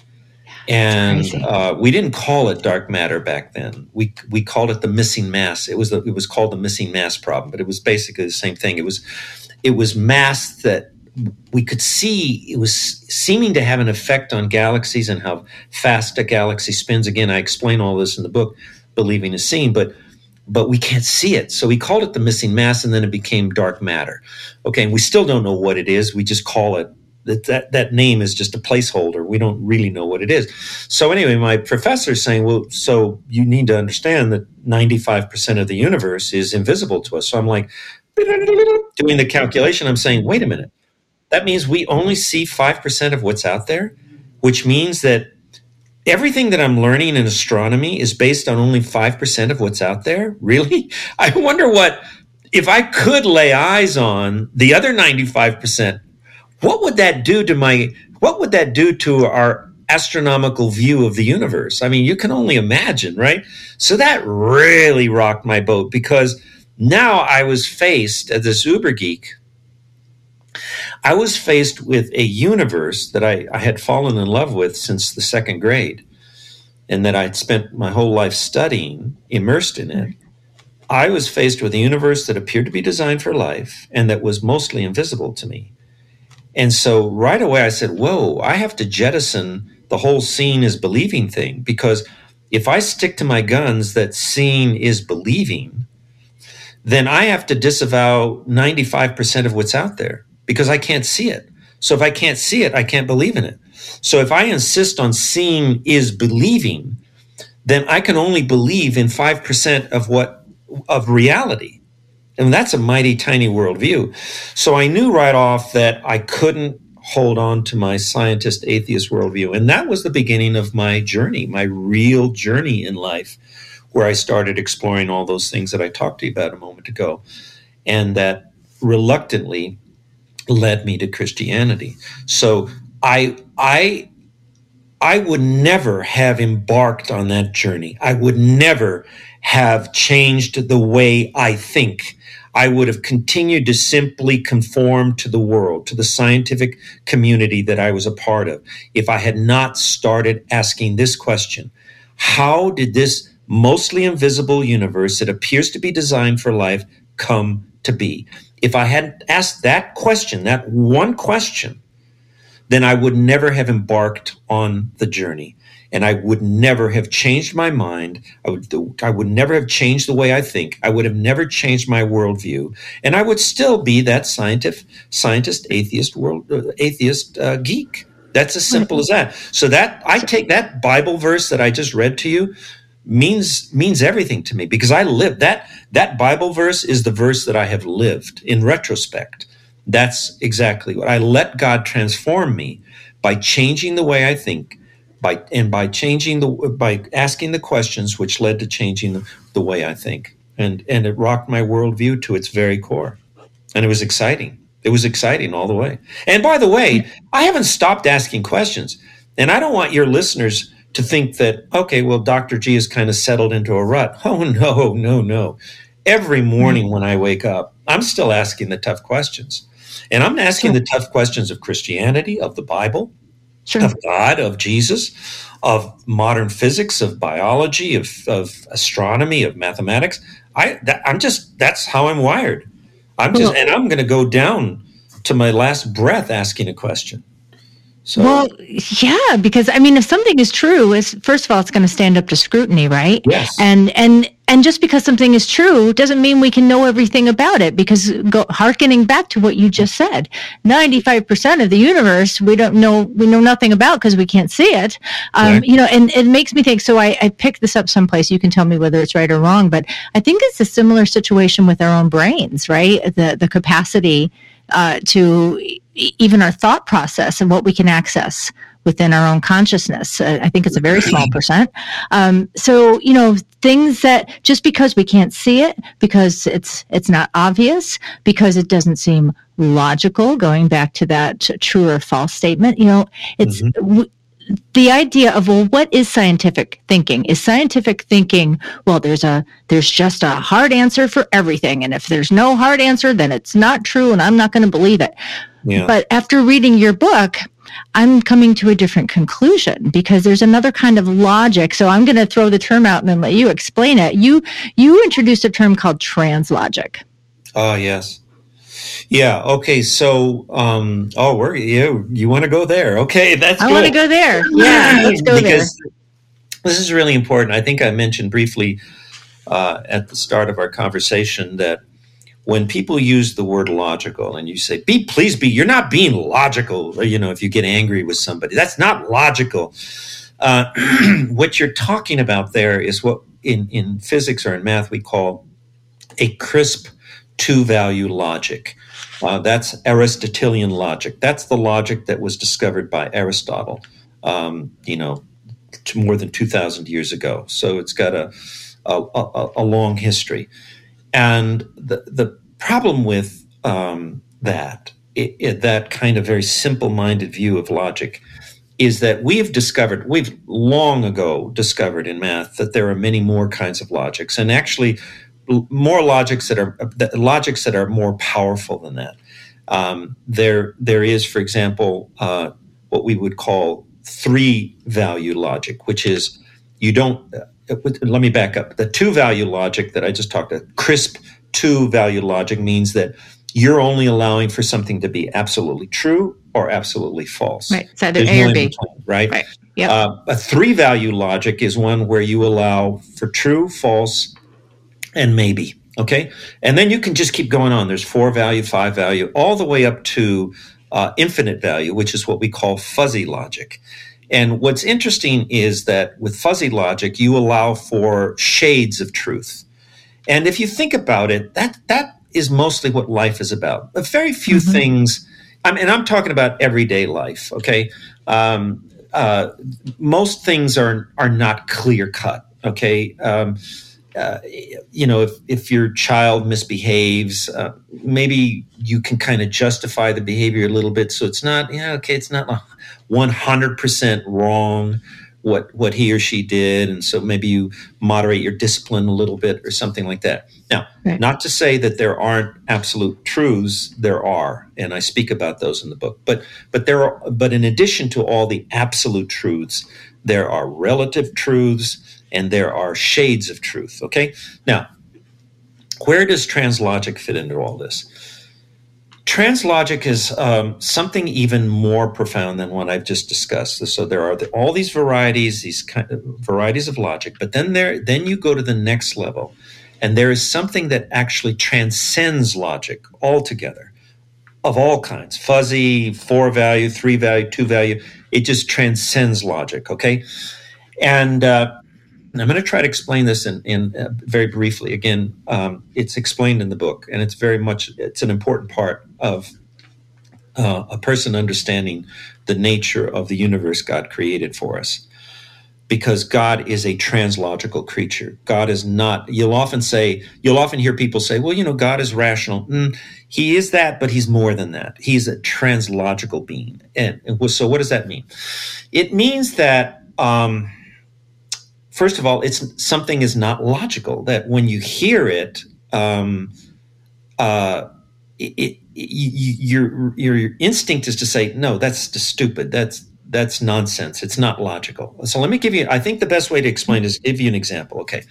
and uh, we didn't call it dark matter back then. We we called it the missing mass. It was the, it was called the missing mass problem, but it was basically the same thing. It was it was mass that we could see. It was seeming to have an effect on galaxies and how fast a galaxy spins. Again, I explain all this in the book, Believing Is Seeing, but but we can't see it. So we called it the missing mass, and then it became dark matter. Okay, and we still don't know what it is. We just call it that, that that name is just a placeholder. We don't really know what it is. So anyway, my professor is saying, well, so you need to understand that 95% of the universe is invisible to us. So I'm like doing the calculation. I'm saying, wait a minute. That means we only see 5% of what's out there, which means that everything that I'm learning in astronomy is based on only 5% of what's out there. Really? I wonder what if I could lay eyes on the other 95% what would that do to my what would that do to our astronomical view of the universe? I mean, you can only imagine, right? So that really rocked my boat because now I was faced as this uber geek. I was faced with a universe that I, I had fallen in love with since the second grade and that I'd spent my whole life studying, immersed in it. I was faced with a universe that appeared to be designed for life and that was mostly invisible to me. And so right away I said, whoa, I have to jettison the whole seeing is believing thing because if I stick to my guns that seeing is believing, then I have to disavow 95% of what's out there because I can't see it. So if I can't see it, I can't believe in it. So if I insist on seeing is believing, then I can only believe in 5% of what of reality. And that's a mighty tiny worldview. So I knew right off that I couldn't hold on to my scientist atheist worldview. And that was the beginning of my journey, my real journey in life, where I started exploring all those things that I talked to you about a moment ago. and that reluctantly led me to Christianity. So I I I would never have embarked on that journey. I would never have changed the way I think. I would have continued to simply conform to the world, to the scientific community that I was a part of, if I had not started asking this question How did this mostly invisible universe that appears to be designed for life come to be? If I hadn't asked that question, that one question, then I would never have embarked on the journey. And I would never have changed my mind. I would, I would never have changed the way I think. I would have never changed my worldview. And I would still be that scientist, scientist, atheist, world, uh, atheist uh, geek. That's as simple as that. So that I take that Bible verse that I just read to you means means everything to me because I live that that Bible verse is the verse that I have lived in retrospect. That's exactly what I let God transform me by changing the way I think, by and by changing the by asking the questions which led to changing the, the way I think. And and it rocked my worldview to its very core. And it was exciting. It was exciting all the way. And by the way, I haven't stopped asking questions. And I don't want your listeners to think that, okay, well, Dr. G is kind of settled into a rut. Oh, no, no, no. Every morning when I wake up, I'm still asking the tough questions. And I'm asking the tough questions of Christianity, of the Bible, sure. of God, of Jesus, of modern physics, of biology, of, of astronomy, of mathematics. I, that, I'm just, that's how I'm wired. I'm just, and I'm going to go down to my last breath asking a question. So. Well, yeah, because I mean, if something is true, is first of all, it's going to stand up to scrutiny, right? Yes. And and and just because something is true doesn't mean we can know everything about it. Because go, harkening back to what you just said, ninety-five percent of the universe we don't know, we know nothing about because we can't see it. Um, right. You know, and it makes me think. So I, I picked this up someplace. You can tell me whether it's right or wrong, but I think it's a similar situation with our own brains, right? The the capacity uh, to even our thought process and what we can access within our own consciousness. Uh, I think it's a very small percent. Um, so you know things that just because we can't see it, because it's it's not obvious, because it doesn't seem logical. Going back to that true or false statement, you know, it's. Mm-hmm. W- the idea of well what is scientific thinking is scientific thinking well there's a there's just a hard answer for everything and if there's no hard answer then it's not true and i'm not going to believe it yeah. but after reading your book i'm coming to a different conclusion because there's another kind of logic so i'm going to throw the term out and then let you explain it you you introduced a term called translogic oh yes yeah. Okay. So, um, oh, we're you. You want to go there? Okay, that's. I want to go there. Yeah, let's go because there. This is really important. I think I mentioned briefly uh, at the start of our conversation that when people use the word logical and you say be please be you're not being logical you know if you get angry with somebody that's not logical uh, what you're talking about there is what in, in physics or in math we call a crisp two value logic. Uh, that's Aristotelian logic. That's the logic that was discovered by Aristotle, um, you know, more than 2,000 years ago. So it's got a, a, a, a long history. And the, the problem with um, that, it, it, that kind of very simple minded view of logic, is that we've discovered, we've long ago discovered in math that there are many more kinds of logics. And actually, more logics that are logics that are more powerful than that. Um, there, there is, for example, uh, what we would call three value logic, which is you don't. Uh, let me back up. The two value logic that I just talked about, crisp two value logic, means that you're only allowing for something to be absolutely true or absolutely false. Right. It's either A or B. right. Right. Yep. Uh, a three value logic is one where you allow for true, false, and maybe. Okay. And then you can just keep going on. There's four value, five value, all the way up to uh, infinite value, which is what we call fuzzy logic. And what's interesting is that with fuzzy logic, you allow for shades of truth. And if you think about it, that that is mostly what life is about. A very few mm-hmm. things, I mean, and I'm talking about everyday life. Okay, um, uh, most things are are not clear cut. Okay, um, uh, you know, if, if your child misbehaves, uh, maybe you can kind of justify the behavior a little bit. So it's not, yeah, okay, it's not 100% wrong what what he or she did and so maybe you moderate your discipline a little bit or something like that now right. not to say that there aren't absolute truths there are and i speak about those in the book but but there are but in addition to all the absolute truths there are relative truths and there are shades of truth. Okay? Now, where does translogic fit into all this? Translogic is um, something even more profound than what I've just discussed. So there are the, all these varieties, these kind of varieties of logic, but then there, then you go to the next level, and there is something that actually transcends logic altogether, of all kinds, fuzzy, four value, three value, two value. It just transcends logic. Okay, and uh, I'm going to try to explain this in, in uh, very briefly. Again, um, it's explained in the book, and it's very much it's an important part of uh, a person understanding the nature of the universe God created for us. Because God is a translogical creature. God is not. You'll often say, you'll often hear people say, "Well, you know, God is rational." Mm, he is that, but he's more than that. He's a translogical being. And, and so, what does that mean? It means that. Um, first of all, it's something is not logical. That when you hear it, um, uh, it, it, your, your your instinct is to say, no, that's stupid. That's that's nonsense. It's not logical. So let me give you. I think the best way to explain is give you an example. Okay.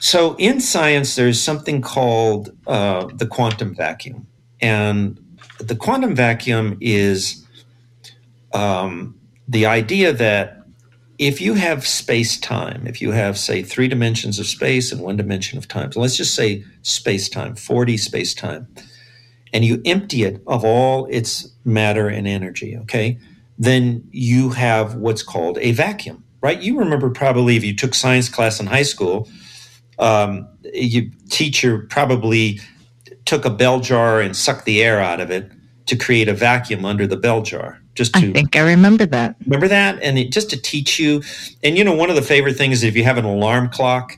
So in science, there's something called uh, the quantum vacuum, and the quantum vacuum is um, the idea that if you have space time, if you have, say, three dimensions of space and one dimension of time, so let's just say space time, 4D space time, and you empty it of all its matter and energy, okay, then you have what's called a vacuum, right? You remember probably if you took science class in high school, um, your teacher probably took a bell jar and sucked the air out of it to create a vacuum under the bell jar. Just to, I think I remember that. Remember that, and it, just to teach you. And you know, one of the favorite things is if you have an alarm clock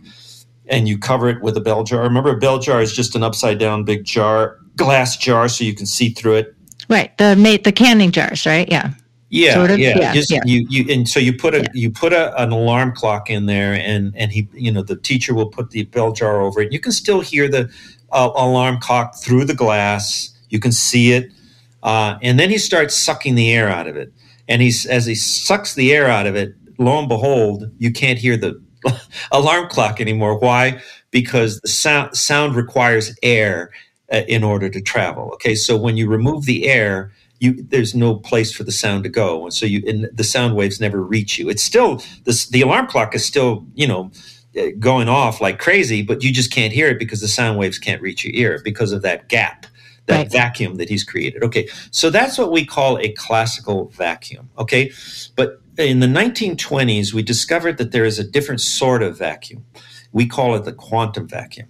and you cover it with a bell jar. Remember, a bell jar is just an upside down big jar, glass jar, so you can see through it. Right. The mate the canning jars, right? Yeah. Yeah, sort of, yeah, yeah, Just, yeah. You, you, and so you put a yeah. you put a, an alarm clock in there, and and he, you know, the teacher will put the bell jar over it. You can still hear the uh, alarm clock through the glass. You can see it uh, and then he starts sucking the air out of it. And he's as he sucks the air out of it, lo and behold, you can't hear the alarm clock anymore. Why? Because the sound sound requires air uh, in order to travel. Okay, so when you remove the air, you there's no place for the sound to go, and so you and the sound waves never reach you. It's still the the alarm clock is still you know uh, going off like crazy, but you just can't hear it because the sound waves can't reach your ear because of that gap that right. vacuum that he's created. Okay, so that's what we call a classical vacuum. Okay, but in the 1920s, we discovered that there is a different sort of vacuum. We call it the quantum vacuum.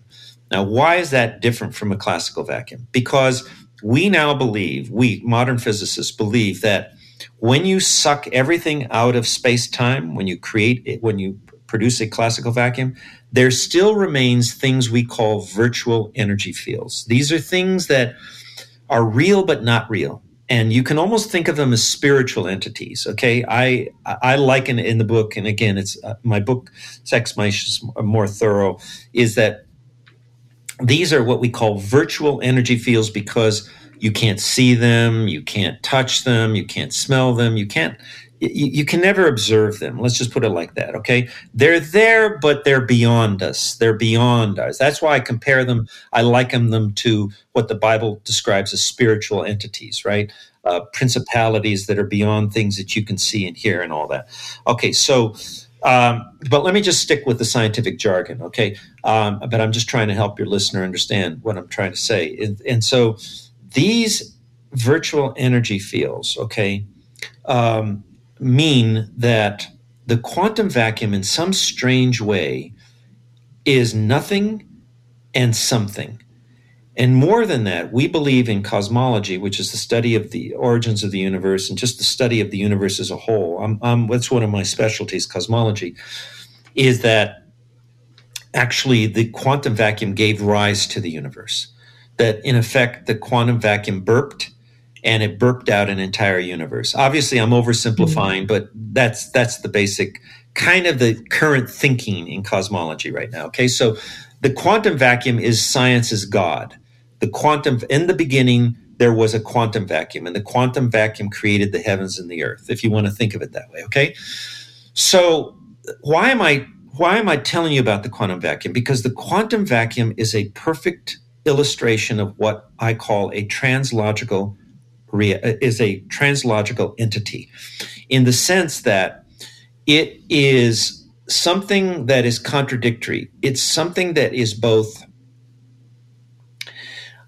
Now, why is that different from a classical vacuum? Because we now believe, we modern physicists believe that when you suck everything out of space time, when you create it, when you produce a classical vacuum, there still remains things we call virtual energy fields. These are things that are real but not real. And you can almost think of them as spiritual entities. Okay, I I liken it in the book, and again, it's uh, my book, Sex is more thorough. Is that these are what we call virtual energy fields because you can't see them, you can't touch them, you can't smell them, you can't you, you, can never observe them. Let's just put it like that. Okay. They're there, but they're beyond us. They're beyond us. That's why I compare them. I liken them to what the Bible describes as spiritual entities, right? Uh, principalities that are beyond things that you can see and hear and all that. Okay. So, um, but let me just stick with the scientific jargon. Okay. Um, but I'm just trying to help your listener understand what I'm trying to say. And, and so these virtual energy fields, okay, um, mean that the quantum vacuum, in some strange way, is nothing and something. And more than that, we believe in cosmology, which is the study of the origins of the universe and just the study of the universe as a whole. I'm, I'm, that's one of my specialties, cosmology, is that actually the quantum vacuum gave rise to the universe. That in effect, the quantum vacuum burped and it burped out an entire universe. Obviously, I'm oversimplifying, mm-hmm. but that's that's the basic kind of the current thinking in cosmology right now. Okay, so the quantum vacuum is science's god. The quantum in the beginning there was a quantum vacuum, and the quantum vacuum created the heavens and the earth. If you want to think of it that way, okay. So why am I why am I telling you about the quantum vacuum? Because the quantum vacuum is a perfect illustration of what I call a translogical is a translogical entity in the sense that it is something that is contradictory. It's something that is both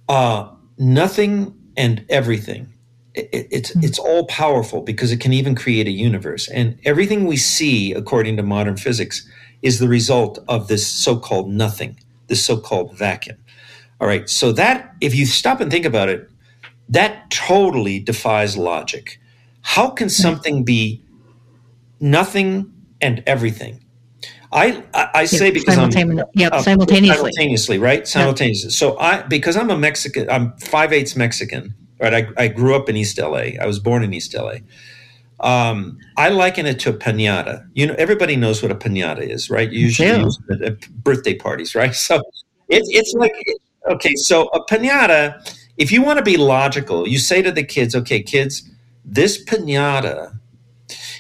uh, nothing and everything. It, it's hmm. it's all powerful because it can even create a universe, and everything we see, according to modern physics, is the result of this so-called nothing, this so-called vacuum. All right, so that if you stop and think about it, that totally defies logic. How can something be nothing and everything? I I, I say because I'm yep, uh, simultaneously, simultaneously, right? Simultaneously. Yep. So I because I'm a Mexican, I'm five eighths Mexican, right? I, I grew up in East LA. I was born in East LA. Um, I liken it to a pinata. You know, everybody knows what a pinata is, right? You usually yeah. use it at birthday parties, right? So it's it's like okay, so a pinata if you want to be logical, you say to the kids, okay, kids, this pinata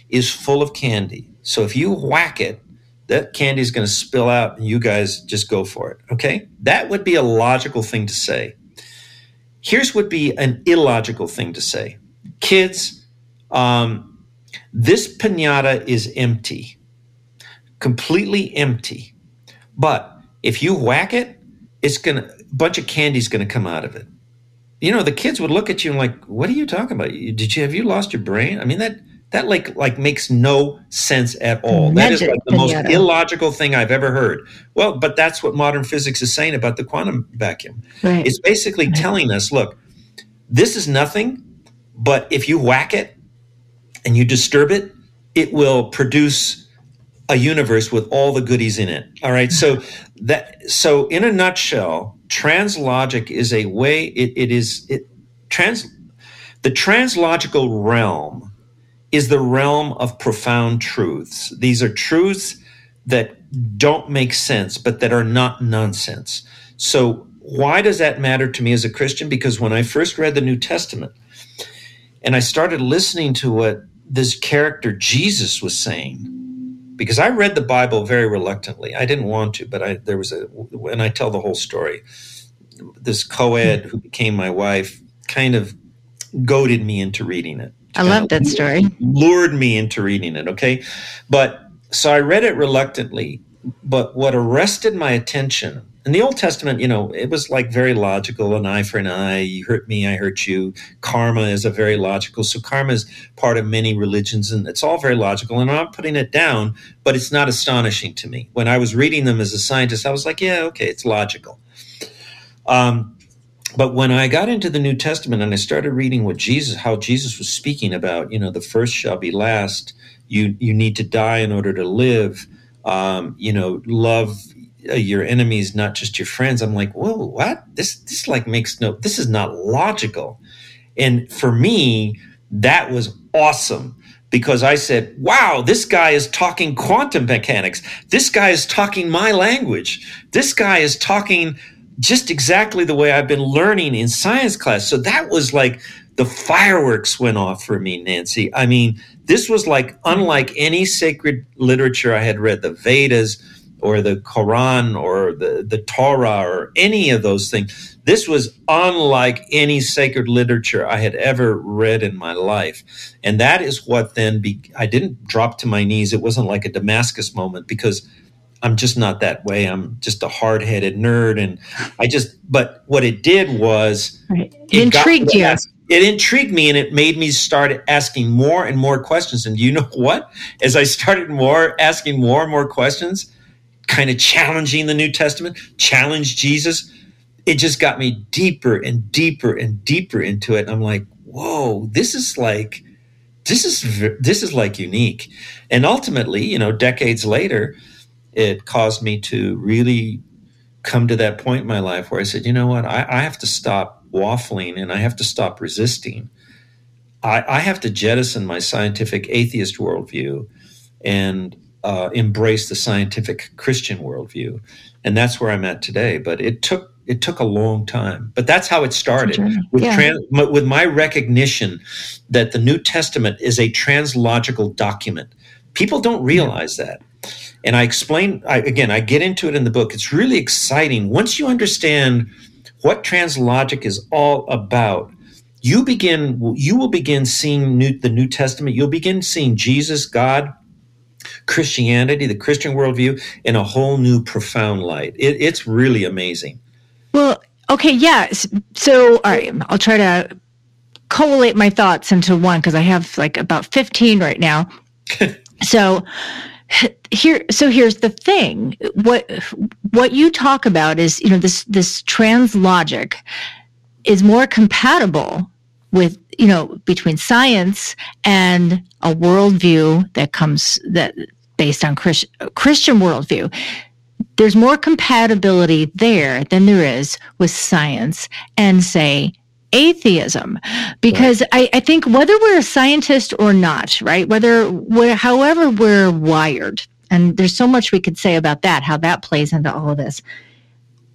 is full of candy. So if you whack it, that candy is going to spill out and you guys just go for it. Okay? That would be a logical thing to say. Here's what would be an illogical thing to say. Kids, um, this pinata is empty, completely empty. But if you whack it, it's going to, a bunch of candy is going to come out of it you know, the kids would look at you and like, "What are you talking about? Did you have you lost your brain?" I mean that that like like makes no sense at all. Magic that is like the most illogical thing I've ever heard. Well, but that's what modern physics is saying about the quantum vacuum. Right. It's basically right. telling us, look, this is nothing, but if you whack it and you disturb it, it will produce a universe with all the goodies in it. All right. So that so in a nutshell, translogic is a way it, it is it trans the translogical realm is the realm of profound truths. These are truths that don't make sense but that are not nonsense. So why does that matter to me as a christian? Because when i first read the new testament and i started listening to what this character jesus was saying because I read the Bible very reluctantly. I didn't want to, but I there was a when I tell the whole story, this co-ed who became my wife kind of goaded me into reading it. I love that story. Lured me into reading it, okay? But so I read it reluctantly, but what arrested my attention in the Old Testament, you know, it was like very logical an eye for an eye, you hurt me, I hurt you. Karma is a very logical. So karma is part of many religions and it's all very logical. And I'm not putting it down, but it's not astonishing to me. When I was reading them as a scientist, I was like, yeah, okay, it's logical. Um, but when I got into the New Testament and I started reading what Jesus, how Jesus was speaking about, you know, the first shall be last. You you need to die in order to live. Um, you know, love Uh, your enemies, not just your friends. I'm like, whoa, what? This this like makes no. This is not logical. And for me, that was awesome because I said, wow, this guy is talking quantum mechanics. This guy is talking my language. This guy is talking just exactly the way I've been learning in science class. So that was like the fireworks went off for me, Nancy. I mean, this was like unlike any sacred literature I had read, the Vedas or the Quran or the, the Torah or any of those things. This was unlike any sacred literature I had ever read in my life. And that is what then be, I didn't drop to my knees. It wasn't like a Damascus moment because I'm just not that way. I'm just a hard headed nerd. And I just, but what it did was right. it, it intrigued you. Ask, it intrigued me and it made me start asking more and more questions. And you know what? As I started more asking more and more questions, kind of challenging the New Testament, challenge Jesus. It just got me deeper and deeper and deeper into it. I'm like, whoa, this is like, this is this is like unique. And ultimately, you know, decades later, it caused me to really come to that point in my life where I said, you know what, I, I have to stop waffling and I have to stop resisting. I, I have to jettison my scientific atheist worldview and uh, embrace the scientific Christian worldview, and that's where I'm at today. But it took it took a long time, but that's how it started with yeah. trans, with my recognition that the New Testament is a translogical document. People don't realize yeah. that, and I explain I, again. I get into it in the book. It's really exciting once you understand what translogic is all about you begin you will begin seeing new, the new testament you'll begin seeing jesus god Christianity, the Christian worldview, in a whole new profound light. It, it's really amazing. Well, okay, yeah. So, all right, I'll try to collate my thoughts into one because I have like about 15 right now. so, here so here's the thing what what you talk about is you know this this trans logic is more compatible with you know between science and a worldview that comes that based on Christ, Christian worldview. There's more compatibility there than there is with science and say atheism because right. I, I, think whether we're a scientist or not right whether we're however we're wired and there's so much we could say about that how that plays into all of this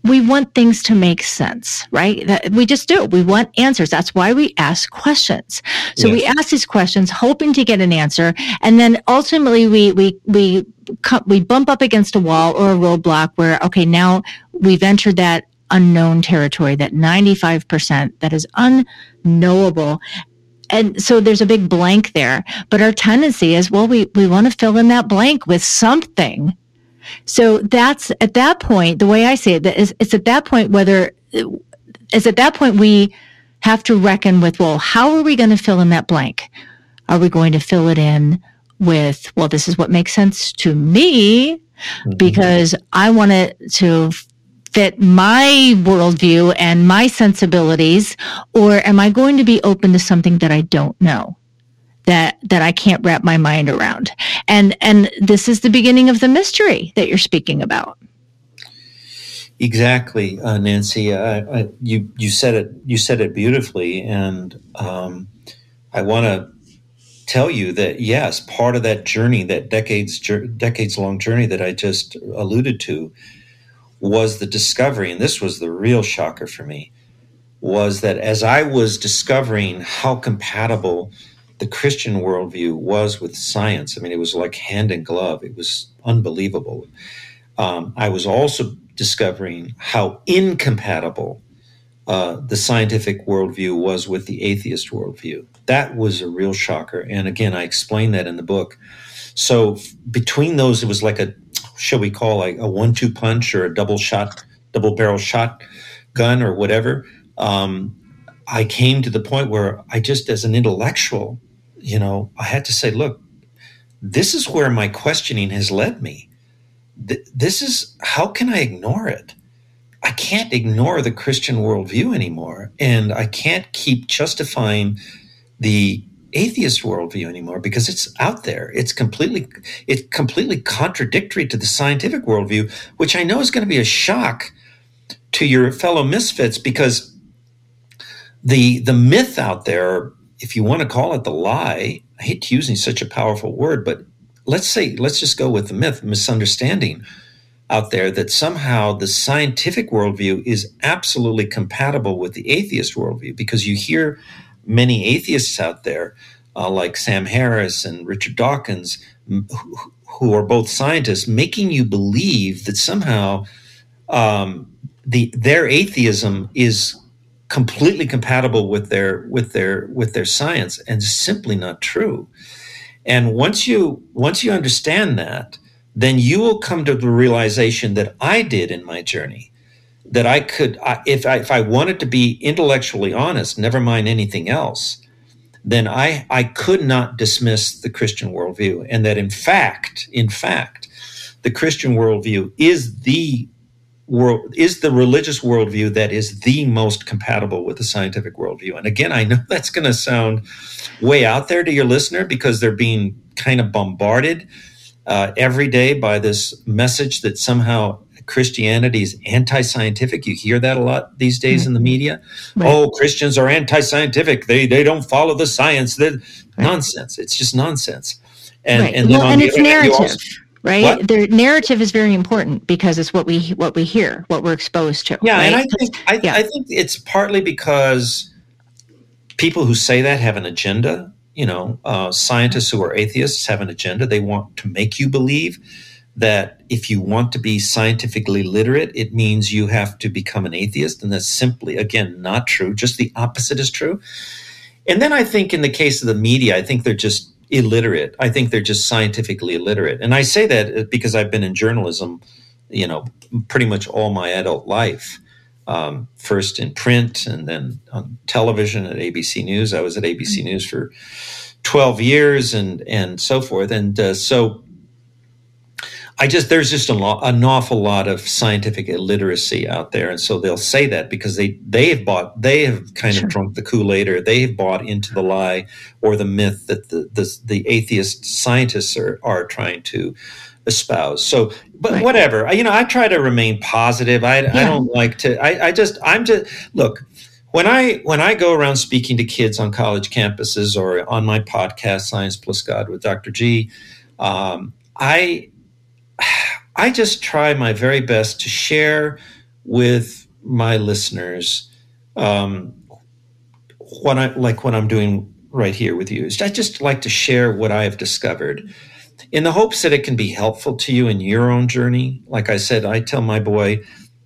we want things to make sense, right? That we just do. We want answers. That's why we ask questions. So yes. we ask these questions hoping to get an answer. And then ultimately we, we, we, we bump up against a wall or a roadblock where, okay, now we've entered that unknown territory, that 95% that is unknowable. And so there's a big blank there. But our tendency is, well, we, we want to fill in that blank with something so that's at that point, the way I say it is it's at that point whether it's at that point we have to reckon with, well, how are we going to fill in that blank? Are we going to fill it in with, well, this is what makes sense to me mm-hmm. because I want it to fit my worldview and my sensibilities, or am I going to be open to something that I don't know? That that I can't wrap my mind around. And and this is the beginning of the mystery that you're speaking about. Exactly, uh, Nancy. I, I, you you said it you said it beautifully, and um, I want to tell you that yes, part of that journey, that decades decades long journey that I just alluded to, was the discovery, and this was the real shocker for me, was that as I was discovering how compatible the Christian worldview was with science. I mean, it was like hand in glove. It was unbelievable. Um, I was also discovering how incompatible uh, the scientific worldview was with the atheist worldview. That was a real shocker. And again, I explain that in the book. So between those, it was like a, shall we call like a one-two punch or a double shot, double barrel shot gun or whatever. Um, I came to the point where I just, as an intellectual, you know, I had to say, look, this is where my questioning has led me. This is how can I ignore it? I can't ignore the Christian worldview anymore. And I can't keep justifying the atheist worldview anymore because it's out there. It's completely it's completely contradictory to the scientific worldview, which I know is going to be a shock to your fellow misfits because the the myth out there if you want to call it the lie, I hate using such a powerful word, but let's say, let's just go with the myth, misunderstanding out there that somehow the scientific worldview is absolutely compatible with the atheist worldview because you hear many atheists out there, uh, like Sam Harris and Richard Dawkins, who are both scientists, making you believe that somehow um, the their atheism is completely compatible with their with their with their science and simply not true. And once you once you understand that then you will come to the realization that i did in my journey that i could I, if I, if I wanted to be intellectually honest never mind anything else then i i could not dismiss the christian worldview. And that in fact in fact the christian worldview is the world is the religious worldview that is the most compatible with the scientific worldview. And again, I know that's going to sound way out there to your listener because they're being kind of bombarded uh, every day by this message that somehow Christianity is anti-scientific. You hear that a lot these days mm-hmm. in the media. Right. Oh, Christians are anti-scientific. They they don't follow the science. Right. Nonsense. It's just nonsense. And right. and, well, and it's narrative. Also, right what? their narrative is very important because it's what we what we hear what we're exposed to yeah right? and i think I, yeah. I think it's partly because people who say that have an agenda you know uh, scientists who are atheists have an agenda they want to make you believe that if you want to be scientifically literate it means you have to become an atheist and that's simply again not true just the opposite is true and then i think in the case of the media i think they're just illiterate. I think they're just scientifically illiterate. And I say that because I've been in journalism, you know, pretty much all my adult life. Um, first in print and then on television at ABC News. I was at ABC News for 12 years and and so forth. And uh, so I just there's just a lot, an awful lot of scientific illiteracy out there, and so they'll say that because they they have bought they have kind sure. of drunk the Kool Aid or they have bought into the lie or the myth that the the, the atheist scientists are are trying to espouse. So, but right. whatever, you know, I try to remain positive. I yeah. I don't like to. I I just I'm just look when I when I go around speaking to kids on college campuses or on my podcast Science Plus God with Dr. G. Um, I I just try my very best to share with my listeners um, what I like what I'm doing right here with you. I just like to share what I have discovered in the hopes that it can be helpful to you in your own journey. Like I said, I tell my boy,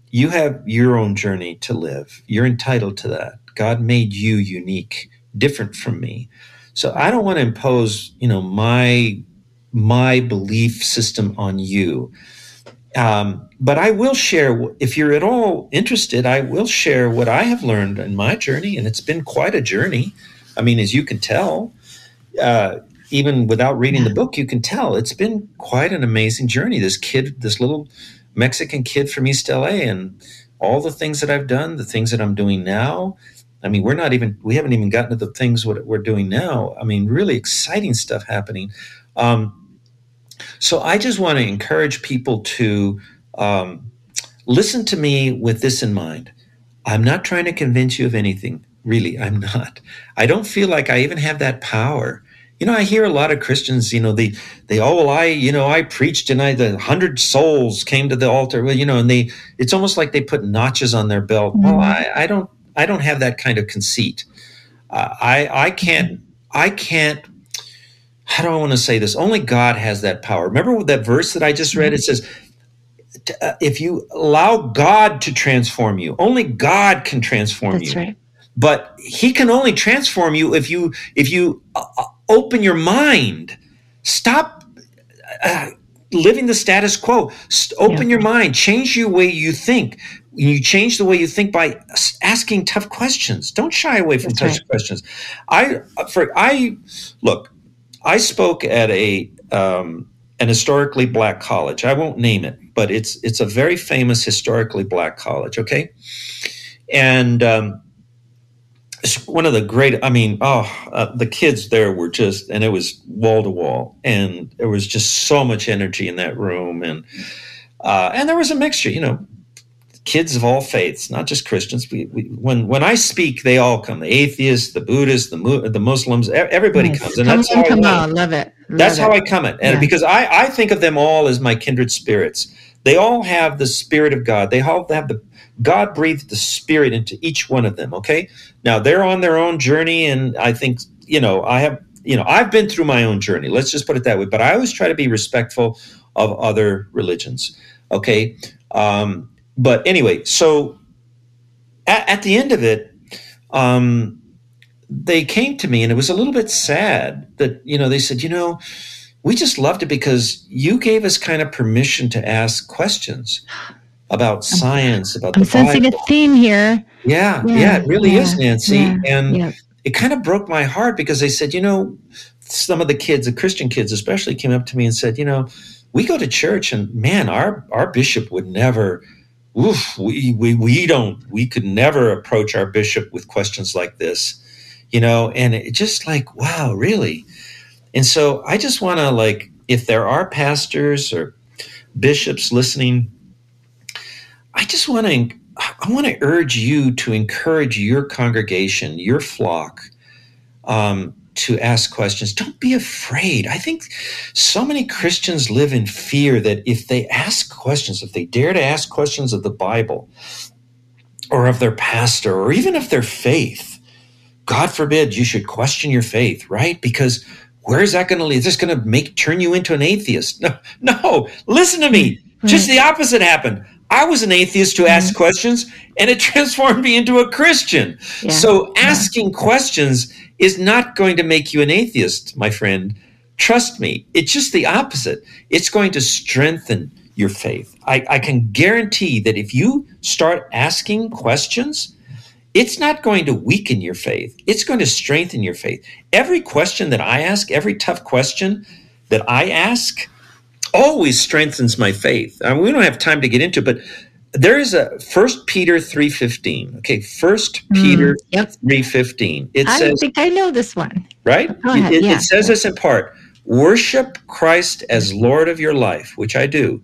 you have your own journey to live. You're entitled to that. God made you unique, different from me. So I don't want to impose, you know, my my belief system on you. Um, but I will share, if you're at all interested, I will share what I have learned in my journey, and it's been quite a journey. I mean, as you can tell, uh, even without reading the book, you can tell it's been quite an amazing journey. This kid, this little Mexican kid from East LA, and all the things that I've done, the things that I'm doing now. I mean, we're not even, we haven't even gotten to the things what we're doing now. I mean, really exciting stuff happening. Um, so I just want to encourage people to um, listen to me with this in mind. I'm not trying to convince you of anything. Really, I'm not. I don't feel like I even have that power. You know, I hear a lot of Christians, you know, they, they, oh, well, I, you know, I preached and I, the hundred souls came to the altar, well, you know, and they, it's almost like they put notches on their belt. Mm-hmm. Well, I, I don't, I don't have that kind of conceit. Uh, I, I can't, I can't how do I want to say this? Only God has that power. Remember that verse that I just read? It says, uh, if you allow God to transform you, only God can transform That's you. Right. But He can only transform you if you if you uh, uh open your mind. Stop uh, living the status quo. Open yeah. your mind. Change your way you think. You change the way you think by asking tough questions. Don't shy away from That's tough right. questions. I for I look. I spoke at a um, an historically black college. I won't name it, but it's it's a very famous historically black college. Okay, and um, it's one of the great. I mean, oh, uh, the kids there were just, and it was wall to wall, and there was just so much energy in that room, and uh, and there was a mixture. You know, kids of all faiths, not just Christians. We, we, when when I speak, they all come: the atheists, the Buddhists, the the Muslims. Everybody nice. comes, and come that's on, how come I on, love it. Love that's it. how I come it, and yeah. because I I think of them all as my kindred spirits. They all have the spirit of God. They all have the God breathed the spirit into each one of them. Okay, now they're on their own journey, and I think you know I have you know I've been through my own journey. Let's just put it that way. But I always try to be respectful of other religions. Okay. Um, but anyway, so at, at the end of it, um, they came to me and it was a little bit sad that, you know, they said, you know, we just loved it because you gave us kind of permission to ask questions about science, about I'm the sensing Bible. a theme here. Yeah, yeah, yeah it really yeah, is, Nancy. Yeah, and it kind of broke my heart because they said, you know, some of the kids, the Christian kids especially, came up to me and said, you know, we go to church and man, our our bishop would never oof, we, we, we don't, we could never approach our bishop with questions like this, you know, and it just like, wow, really? And so I just want to like if there are pastors or bishops listening, I just want to I want to urge you to encourage your congregation, your flock, um, to ask questions. Don't be afraid. I think so many Christians live in fear that if they ask questions, if they dare to ask questions of the Bible or of their pastor or even of their faith, God forbid you should question your faith, right? Because where is that going to lead? Is this going to make turn you into an atheist? No, no. Listen to me. Right. Just the opposite happened. I was an atheist who asked mm-hmm. questions and it transformed me into a Christian. Yeah. So asking yeah. questions is not going to make you an atheist, my friend. Trust me, it's just the opposite. It's going to strengthen your faith. I, I can guarantee that if you start asking questions, it's not going to weaken your faith. It's going to strengthen your faith. Every question that I ask, every tough question that I ask, always strengthens my faith. I mean, we don't have time to get into, it, but there is a First Peter three fifteen. Okay, First hmm, Peter mm, yep. three fifteen. It I says, think I know this one. Right? It, it, yeah. it says this in part: worship Christ as Lord of your life, which I do.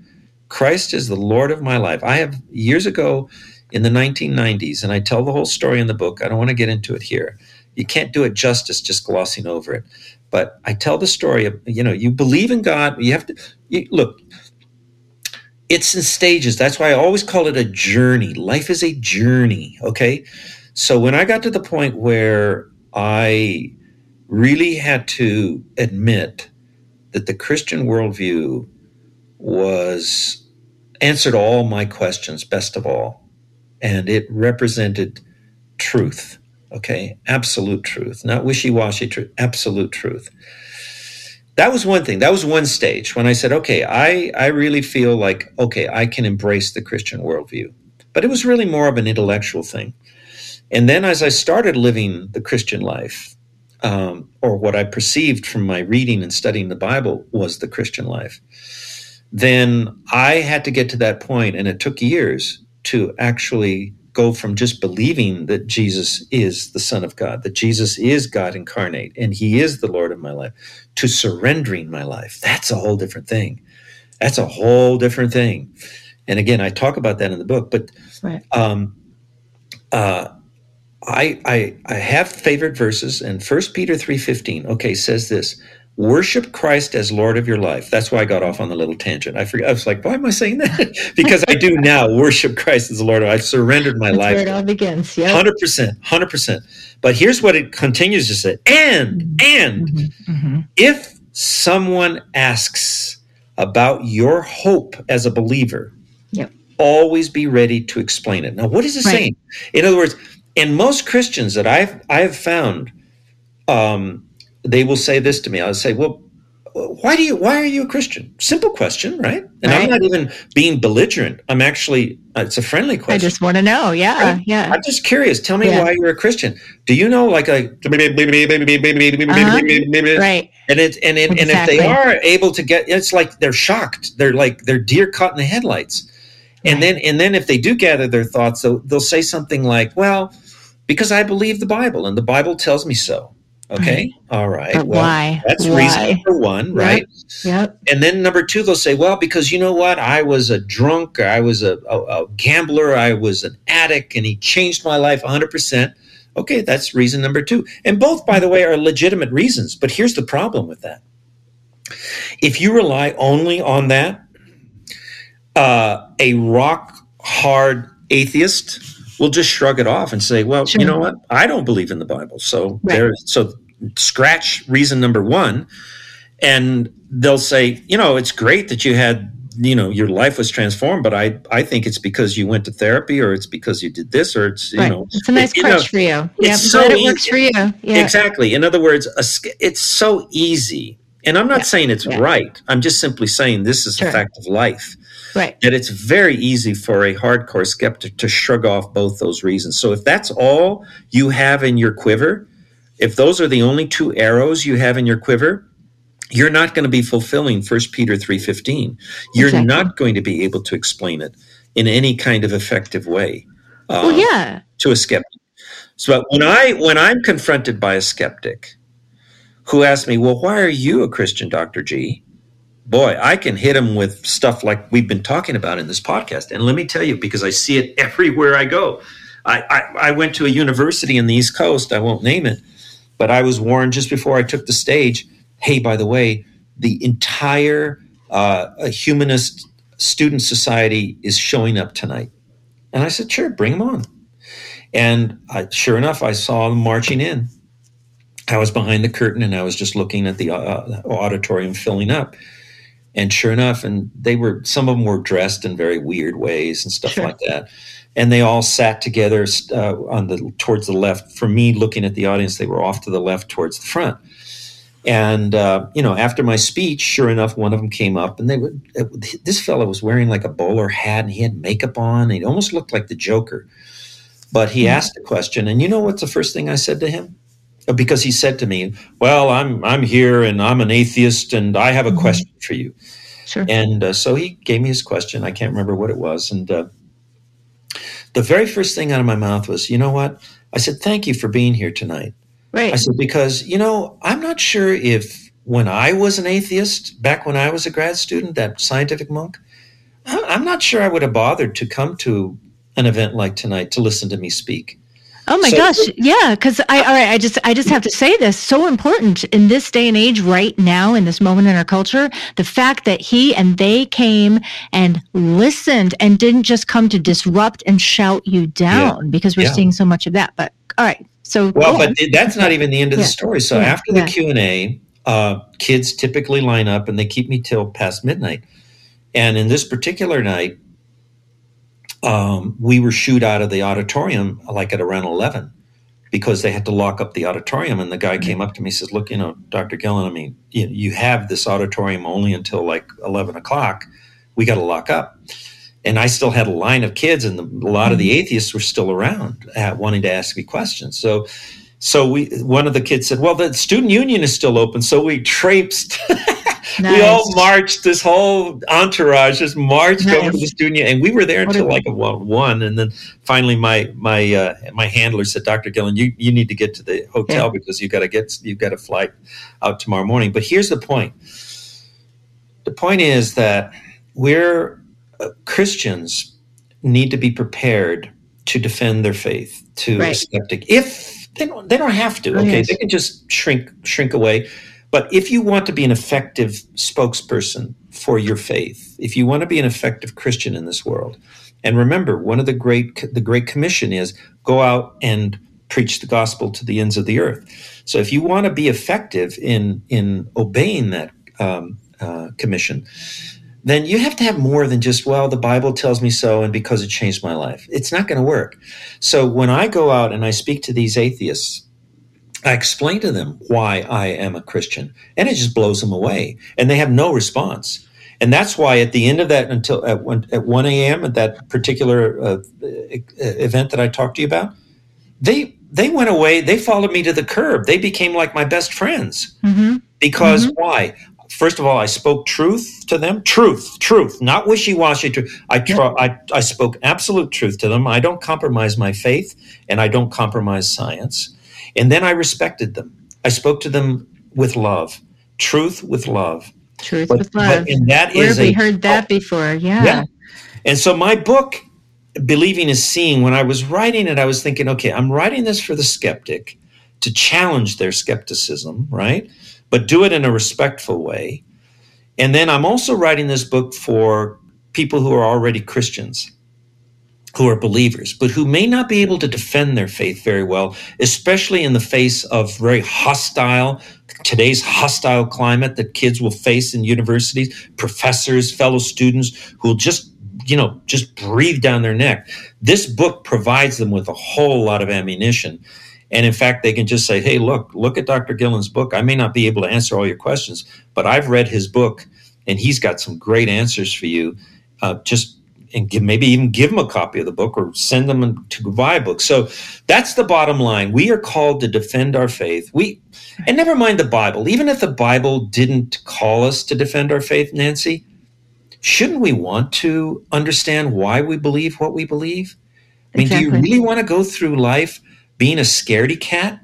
Christ is the Lord of my life. I have years ago in the 1990s, and I tell the whole story in the book. I don't want to get into it here. You can't do it justice just glossing over it. But I tell the story of, you know, you believe in God. You have to you, look, it's in stages. That's why I always call it a journey. Life is a journey. Okay. So when I got to the point where I really had to admit that the Christian worldview was answered all my questions best of all, and it represented truth. Okay, absolute truth, not wishy washy truth, absolute truth. That was one thing. That was one stage when I said, okay, I, I really feel like, okay, I can embrace the Christian worldview. But it was really more of an intellectual thing. And then as I started living the Christian life, um, or what I perceived from my reading and studying the Bible was the Christian life, then I had to get to that point, and it took years to actually go from just believing that Jesus is the Son of God, that Jesus is God incarnate, and He is the Lord of my life, to surrendering my life. That's a whole different thing. That's a whole different thing. And again, I talk about that in the book, but right. um, uh, I, I I have favorite verses, and First Peter three fifteen. Okay, says this: worship Christ as Lord of your life. That's why I got off on the little tangent. I forgot. I was like, why am I saying that? because I do now worship Christ as the Lord. I've surrendered my That's life. Where it all begins. Yeah. Hundred percent. Hundred percent. But here's what it continues to say: and mm-hmm. and mm-hmm. mm-hmm. if someone asks about your hope as a believer, yep. always be ready to explain it. Now, what is it right. saying? In other words, in most Christians that I've I've found. Um, they will say this to me. I'll say, well, why do you why are you a christian simple question right and right. i'm not even being belligerent i'm actually uh, it's a friendly question i just want to know yeah right? yeah i'm just curious tell me yeah. why you're a christian do you know like a uh-huh. right and it and it, exactly. and if they are able to get it's like they're shocked they're like they're deer caught in the headlights and right. then and then if they do gather their thoughts they'll, they'll say something like well because i believe the bible and the bible tells me so Okay. All right. But well, why? That's why? reason number one, right? Yep. yep. And then number two, they'll say, well, because you know what? I was a drunk, I was a, a, a gambler, I was an addict, and he changed my life 100%. Okay, that's reason number two. And both, by the way, are legitimate reasons. But here's the problem with that if you rely only on that, uh, a rock hard atheist we'll just shrug it off and say, well, sure. you know what? I don't believe in the Bible. So right. there, so scratch reason number one. And they'll say, you know, it's great that you had, you know, your life was transformed, but I, I think it's because you went to therapy or it's because you did this or it's, you right. know, it's a nice it, crutch for you. Yeah. So it works for you. Yeah. Exactly. In other words, a, it's so easy. And I'm not yeah. saying it's yeah. right. I'm just simply saying this is sure. a fact of life Right. That it's very easy for a hardcore skeptic to shrug off both those reasons. So if that's all you have in your quiver, if those are the only two arrows you have in your quiver, you're not going to be fulfilling 1 Peter 3:15. You're exactly. not going to be able to explain it in any kind of effective way. Uh, well, yeah. To a skeptic. So when I when I'm confronted by a skeptic who asks me, "Well, why are you a Christian, Dr. G?" Boy, I can hit them with stuff like we've been talking about in this podcast. And let me tell you, because I see it everywhere I go. I, I, I went to a university in the East Coast, I won't name it, but I was warned just before I took the stage hey, by the way, the entire uh, humanist student society is showing up tonight. And I said, sure, bring them on. And I, sure enough, I saw them marching in. I was behind the curtain and I was just looking at the uh, auditorium filling up. And sure enough, and they were, some of them were dressed in very weird ways and stuff sure. like that. And they all sat together uh, on the towards the left. For me, looking at the audience, they were off to the left towards the front. And uh, you know, after my speech, sure enough, one of them came up, and they would. This fellow was wearing like a bowler hat, and he had makeup on. And he almost looked like the Joker. But he mm-hmm. asked a question, and you know what's the first thing I said to him? Because he said to me, "Well, I'm I'm here, and I'm an atheist, and I have a mm-hmm. question for you." Sure. And uh, so he gave me his question. I can't remember what it was, and uh, the very first thing out of my mouth was, "You know what?" I said, "Thank you for being here tonight." Right. I said, because, you know, I'm not sure if when I was an atheist, back when I was a grad student, that scientific monk, I'm not sure I would have bothered to come to an event like tonight to listen to me speak. Oh my so, gosh, yeah, because I all right, I just I just have to say this so important in this day and age right now in this moment in our culture, the fact that he and they came and listened and didn't just come to disrupt and shout you down yeah, because we're yeah. seeing so much of that. But all right, so well, but that's not even the end of yeah. the story. So after the. Q and A, uh, kids typically line up and they keep me till past midnight. And in this particular night, um, we were shooed out of the auditorium like at around eleven because they had to lock up the auditorium. And the guy came up to me and says, "Look, you know, Dr. Guillen, I mean, you, you have this auditorium only until like eleven o'clock. We got to lock up." and I still had a line of kids, and the, a lot of the mm-hmm. atheists were still around, uh, wanting to ask me questions. So, so we one of the kids said, "Well, the student union is still open," so we traipsed. nice. We all marched. This whole entourage just marched nice. over to the studio, and we were there until like a, one. And then finally, my my uh, my handler said, "Dr. Guillen, you you need to get to the hotel yeah. because you got to get you've got a flight out tomorrow morning." But here's the point. The point is that we're Christians need to be prepared to defend their faith to right. a skeptic if they don't, they don't have to. Oh, okay, yes. they can just shrink shrink away. But if you want to be an effective spokesperson for your faith, if you want to be an effective Christian in this world, and remember, one of the great the Great Commission is go out and preach the gospel to the ends of the earth. So if you want to be effective in in obeying that um, uh, commission, then you have to have more than just, well, the Bible tells me so and because it changed my life. It's not going to work. So when I go out and I speak to these atheists, I explain to them why I am a Christian, and it just blows them away. And they have no response. And that's why at the end of that, until at 1, at 1 a.m., at that particular uh, event that I talked to you about, they they went away. They followed me to the curb. They became like my best friends. Mm-hmm. Because mm-hmm. why? first of all, I spoke truth to them. Truth, truth, not wishy washy truth. I, tr- I, I spoke absolute truth to them. I don't compromise my faith and I don't compromise science. And then I respected them. I spoke to them with love, truth with love. Truth but, with love. But, and that Where is we a, heard that oh, before. Yeah. yeah. And so my book, Believing is Seeing, when I was writing it, I was thinking, okay, I'm writing this for the skeptic to challenge their skepticism, right? but do it in a respectful way. And then I'm also writing this book for people who are already Christians, who are believers, but who may not be able to defend their faith very well, especially in the face of very hostile, today's hostile climate that kids will face in universities, professors, fellow students who will just you know, just breathe down their neck. This book provides them with a whole lot of ammunition and in fact, they can just say, hey, look, look at Dr. Guillen's book. I may not be able to answer all your questions, but I've read his book and he's got some great answers for you. Uh, just and give, maybe even give them a copy of the book or send them to buy a book. So that's the bottom line. We are called to defend our faith. We and never mind the Bible. Even if the Bible didn't call us to defend our faith, Nancy, shouldn't we want to understand why we believe what we believe? I mean, exactly. do you really want to go through life being a scaredy cat,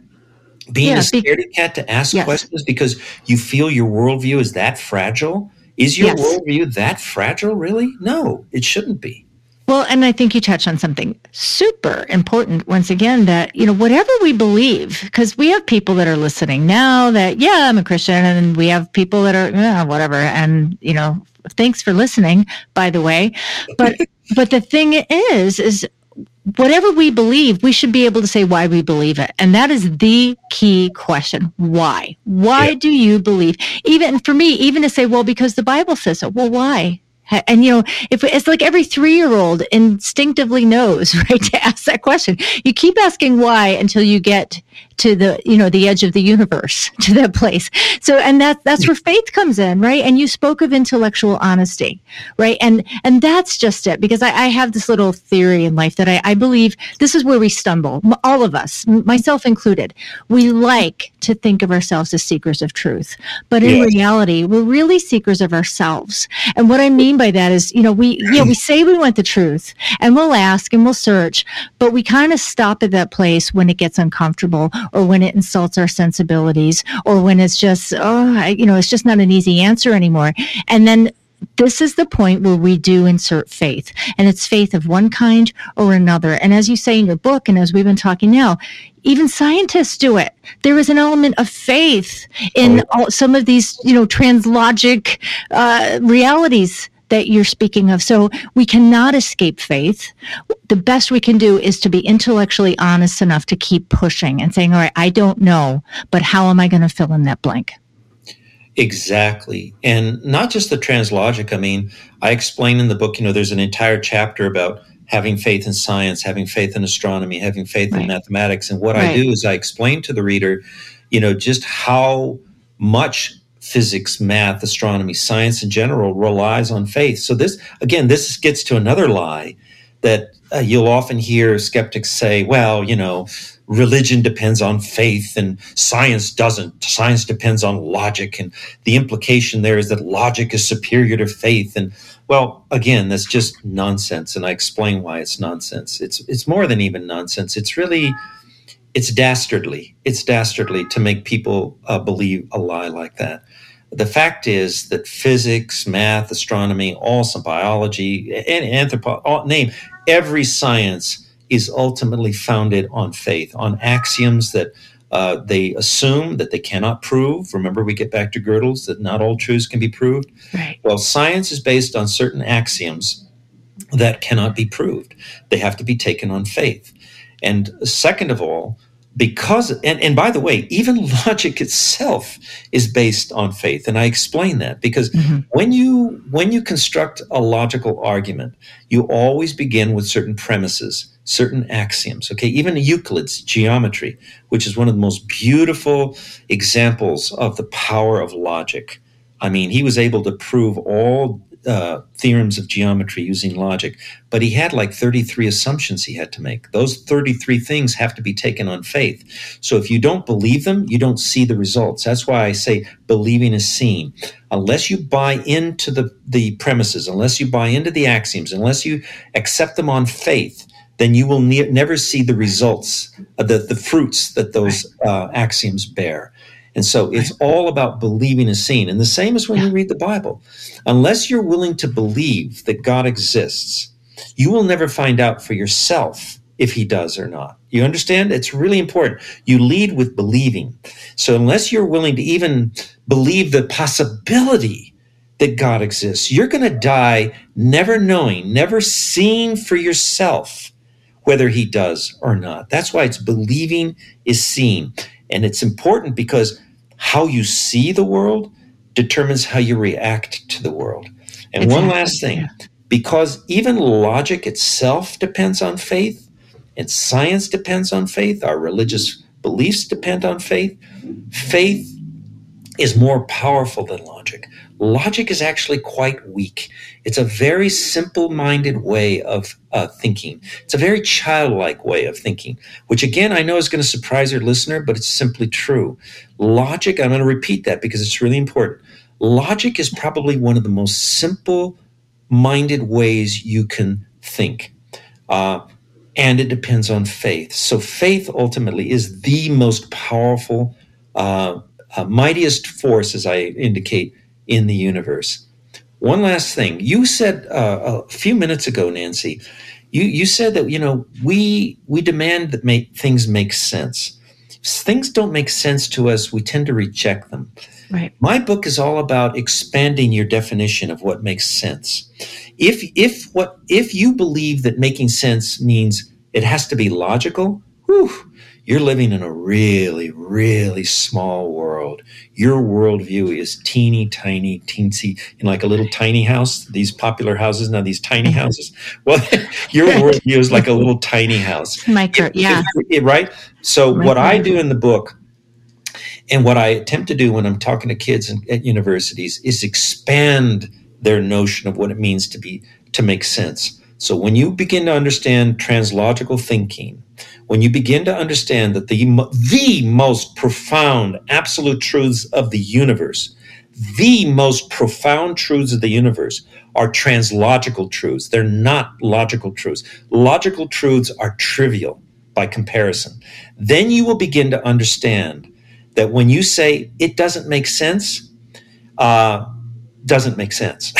being yeah, a scaredy be- cat to ask yes. questions because you feel your worldview is that fragile Is your Yes. worldview that fragile, really? No, it shouldn't be. Well, and I think you touched on something super important once again that, you know, whatever we believe, because we have people that are listening now that, yeah, I'm a Christian, and we have people that are, yeah, whatever. And, you know, thanks for listening, by the way. But, but the thing is, is whatever we believe, we should be able to say why we believe it. And that is the key question. Why? Why Yeah. do you believe? Even for me, even to say, well, because the Bible says so. Well, why? And you know, if it's like every three year old instinctively knows, right, to ask that question. You keep asking why until you get to the, you know, the edge of the universe, to that place. So, and that, that's where faith comes in, right? And you spoke of intellectual honesty, right? And, and that's just it because I, I have this little theory in life that I, I believe this is where we stumble, all of us, myself included. We like to think of ourselves as seekers of truth, but in Yes. reality, we're really seekers of ourselves. And what I mean by that is, you know, we, know, we say we want the truth and we'll ask and we'll search, but we kind of stop at that place when it gets uncomfortable or when it insults our sensibilities or when it's just, oh, I, you know, it's just not an easy answer anymore. And then this is the point where we do insert faith and it's faith of one kind or another. And as you say in your book, and as we've been talking now, even scientists do it. There is an element of faith in Oh. all, some of these, you know, translogic uh, realities that you're speaking of. So we cannot escape faith. The best we can do is to be intellectually honest enough to keep pushing and saying, all right, I don't know, but how am I going to fill in that blank? Exactly. And not just the translogic. I mean, I explain in the book, you know, there's an entire chapter about having faith in science, having faith in astronomy, having faith Right. in mathematics. And what I do is I explain to the reader, you know, just how much physics, math, astronomy, science in general relies on faith. So this, again, this gets to another lie that uh, you'll often hear skeptics say, well, you know, religion depends on faith and science doesn't. Science depends on logic. And the implication there is that logic is superior to faith. And well, again, that's just nonsense. And I explain why it's nonsense. It's, it's more than even nonsense. It's really, it's dastardly. It's dastardly to make people uh, believe a lie like that. The fact is that physics, math, astronomy, all some biology, and anthropology, name every science is ultimately founded on faith, on axioms that uh, they assume that they cannot prove. Remember, we get back to Gödel's that not all truths can be proved. Right. Well, science is based on certain axioms that cannot be proved. They have to be taken on faith. And second of all, because and, and by the way, even logic itself is based on faith. And I explain that because Mhm. when you when you construct a logical argument, you always begin with certain premises, certain axioms. Okay, even Euclid's geometry, which is one of the most beautiful examples of the power of logic. I mean, he was able to prove all uh, theorems of geometry using logic, but he had like 33 assumptions he had to make. Those 33 things have to be taken on faith. So if you don't believe them, you don't see the results. That's why I say believing is seen. Unless you buy into the, the premises, unless you buy into the axioms, unless you accept them on faith, then you will ne- never see the results, uh, the, the fruits that those uh, axioms bear. And so it's all about believing is seen. And the same as when you read the Bible. Unless you're willing to believe that God exists, you will never find out for yourself if he does or not. You understand? It's really important. You lead with believing. So unless you're willing to even believe the possibility that God exists, you're going to die never knowing, never seeing for yourself whether he does or not. That's why it's believing is seen. And it's important because how you see the world determines how you react to the world. And one last thing because even logic itself depends on faith, and science depends on faith, our religious beliefs depend on faith, faith is more powerful than logic. Logic is actually quite weak. It's a very simple minded way of uh, thinking. It's a very childlike way of thinking, which again, I know is going to surprise your listener, but it's simply true. Logic, I'm going to repeat that because it's really important. Logic is probably one of the most simple minded ways you can think. Uh, and it depends on faith. So, faith ultimately is the most powerful, uh, uh, mightiest force, as I indicate, in the universe. one last thing. You said uh, a few minutes ago, Nancy, you, you said that, you know, we, we demand that make, things make sense. If things don't make sense to us, we tend to reject them. Right. My book is all about expanding your definition of what makes sense. If if what if you believe that making sense means it has to be logical, whew, you're living in a really, really small world. Your worldview is teeny tiny, teensy, in like a little tiny house. These popular houses now, these tiny houses. Well, your worldview is like a little tiny house. Micro, yeah. right? So, Micro. what I do in the book, and what I attempt to do when I'm talking to kids in, at universities, is expand their notion of what it means to be to make sense. So, when you begin to understand translogical thinking, when you begin to understand that the, the most profound absolute truths of the universe, the most profound truths of the universe are translogical truths. They're not logical truths. Logical truths are trivial by comparison. Then you will begin to understand that when you say it doesn't make sense, uh, doesn't make sense.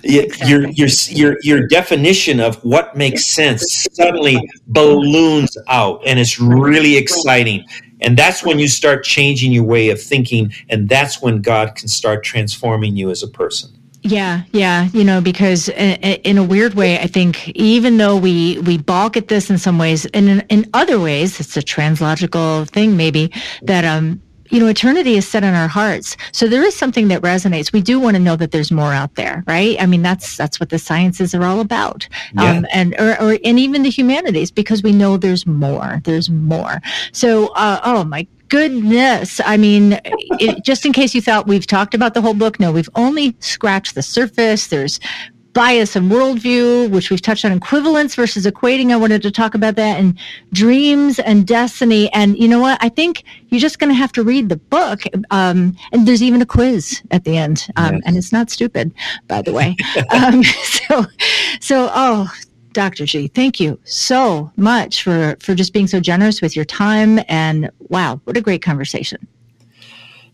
your, your, your, your definition of what makes sense suddenly balloons out and it's really exciting. And that's when you start changing your way of thinking. And that's when God can start transforming you as a person. Yeah, yeah, you know, because in a weird way, I think even though we we balk at this in some ways, and in, in other ways, it's a translogical thing, maybe that um you know, eternity is set in our hearts. So there is something that resonates. We do want to know that there's more out there, right? I mean, that's that's what the sciences are all about, yeah. um, and or, or and even the humanities, because we know there's more. There's more. So, uh, oh my goodness. I mean, it, just in case you thought we've talked about the whole book, no, we've only scratched the surface. There's bias and worldview, which we've touched on equivalence versus equating. I wanted to talk about that and dreams and destiny. And you know what? I think you're just going to have to read the book. Um, and there's even a quiz at the end. Um, yes. And it's not stupid, by the way. um, so, so, oh, Dr. G, thank you so much for, for just being so generous with your time. And wow, what a great conversation.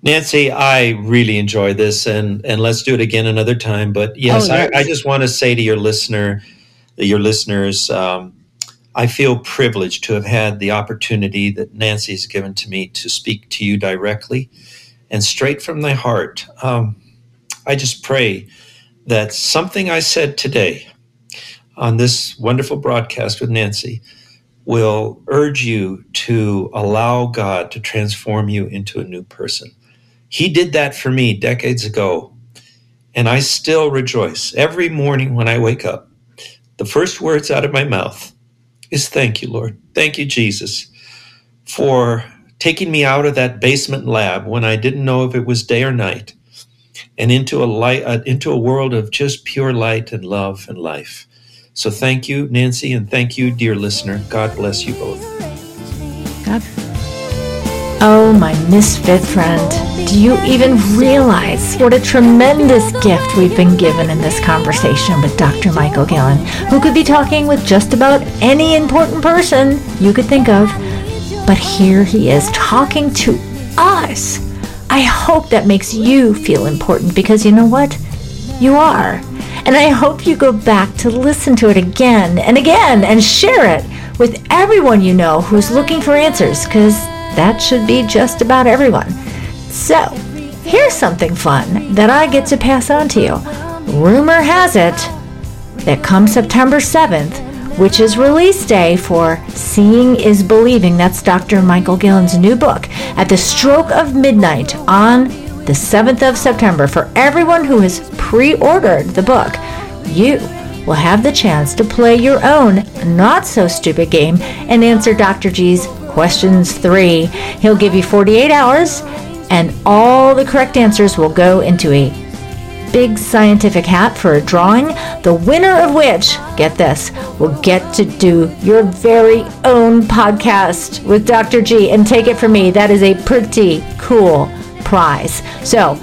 Nancy, I really enjoy this, and and let's do it again another time. But yes, oh, I, I, just want to say to your listener, your listeners, um, I feel privileged to have had the opportunity that Nancy has given to me to speak to you directly and straight from my heart. Um, I just pray that something I said today on this wonderful broadcast with Nancy will urge you to allow God to transform you into a new person. He did that for me decades ago. And I still rejoice every morning when I wake up. The first words out of my mouth is thank you, Lord. Thank you, Jesus, for taking me out of that basement lab when I didn't know if it was day or night and into a light uh, into a world of just pure light and love and life. So thank you, Nancy, and thank you, dear listener. God bless you both. Oh, my misfit friend. Do you even realize what a tremendous gift we've been given in this conversation with Dr. Michael Guillen, who could be talking with just about any important person you could think of? But here he is talking to us. I hope that makes you feel important because you know what? You are. And I hope you go back to listen to it again and again and share it with everyone you know who's looking for answers because that should be just about everyone. So, here's something fun that I get to pass on to you. Rumor has it that come September 7th, which is release day for Seeing is Believing, that's Dr. Michael Guillen's new book, at the stroke of midnight on the 7th of September, for everyone who has pre ordered the book, you will have the chance to play your own not so stupid game and answer Dr. G's questions three. He'll give you 48 hours and all the correct answers will go into a big scientific hat for a drawing, the winner of which, get this, will get to do your very own podcast with Dr. G. And take it from me, that is a pretty cool prize. So,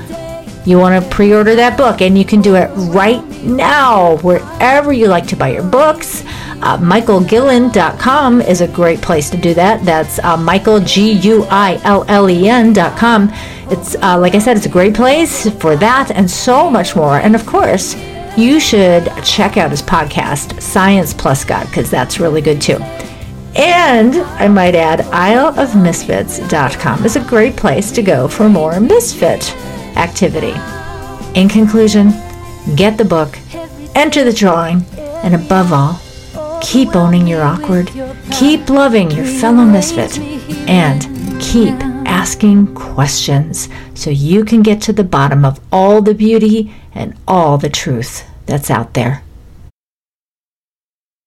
you want to pre order that book, and you can do it right now wherever you like to buy your books. Uh, MichaelGuillen.com is a great place to do that. That's uh, Michael, G U I L L E N.com. It's, uh, like I said, it's a great place for that and so much more. And of course, you should check out his podcast, Science Plus God, because that's really good too. And I might add, isleofmisfits.com is a great place to go for more misfit activity. In conclusion, get the book, enter the drawing, and above all, keep owning your awkward, keep loving your fellow misfit, and keep asking questions so you can get to the bottom of all the beauty and all the truth that's out there.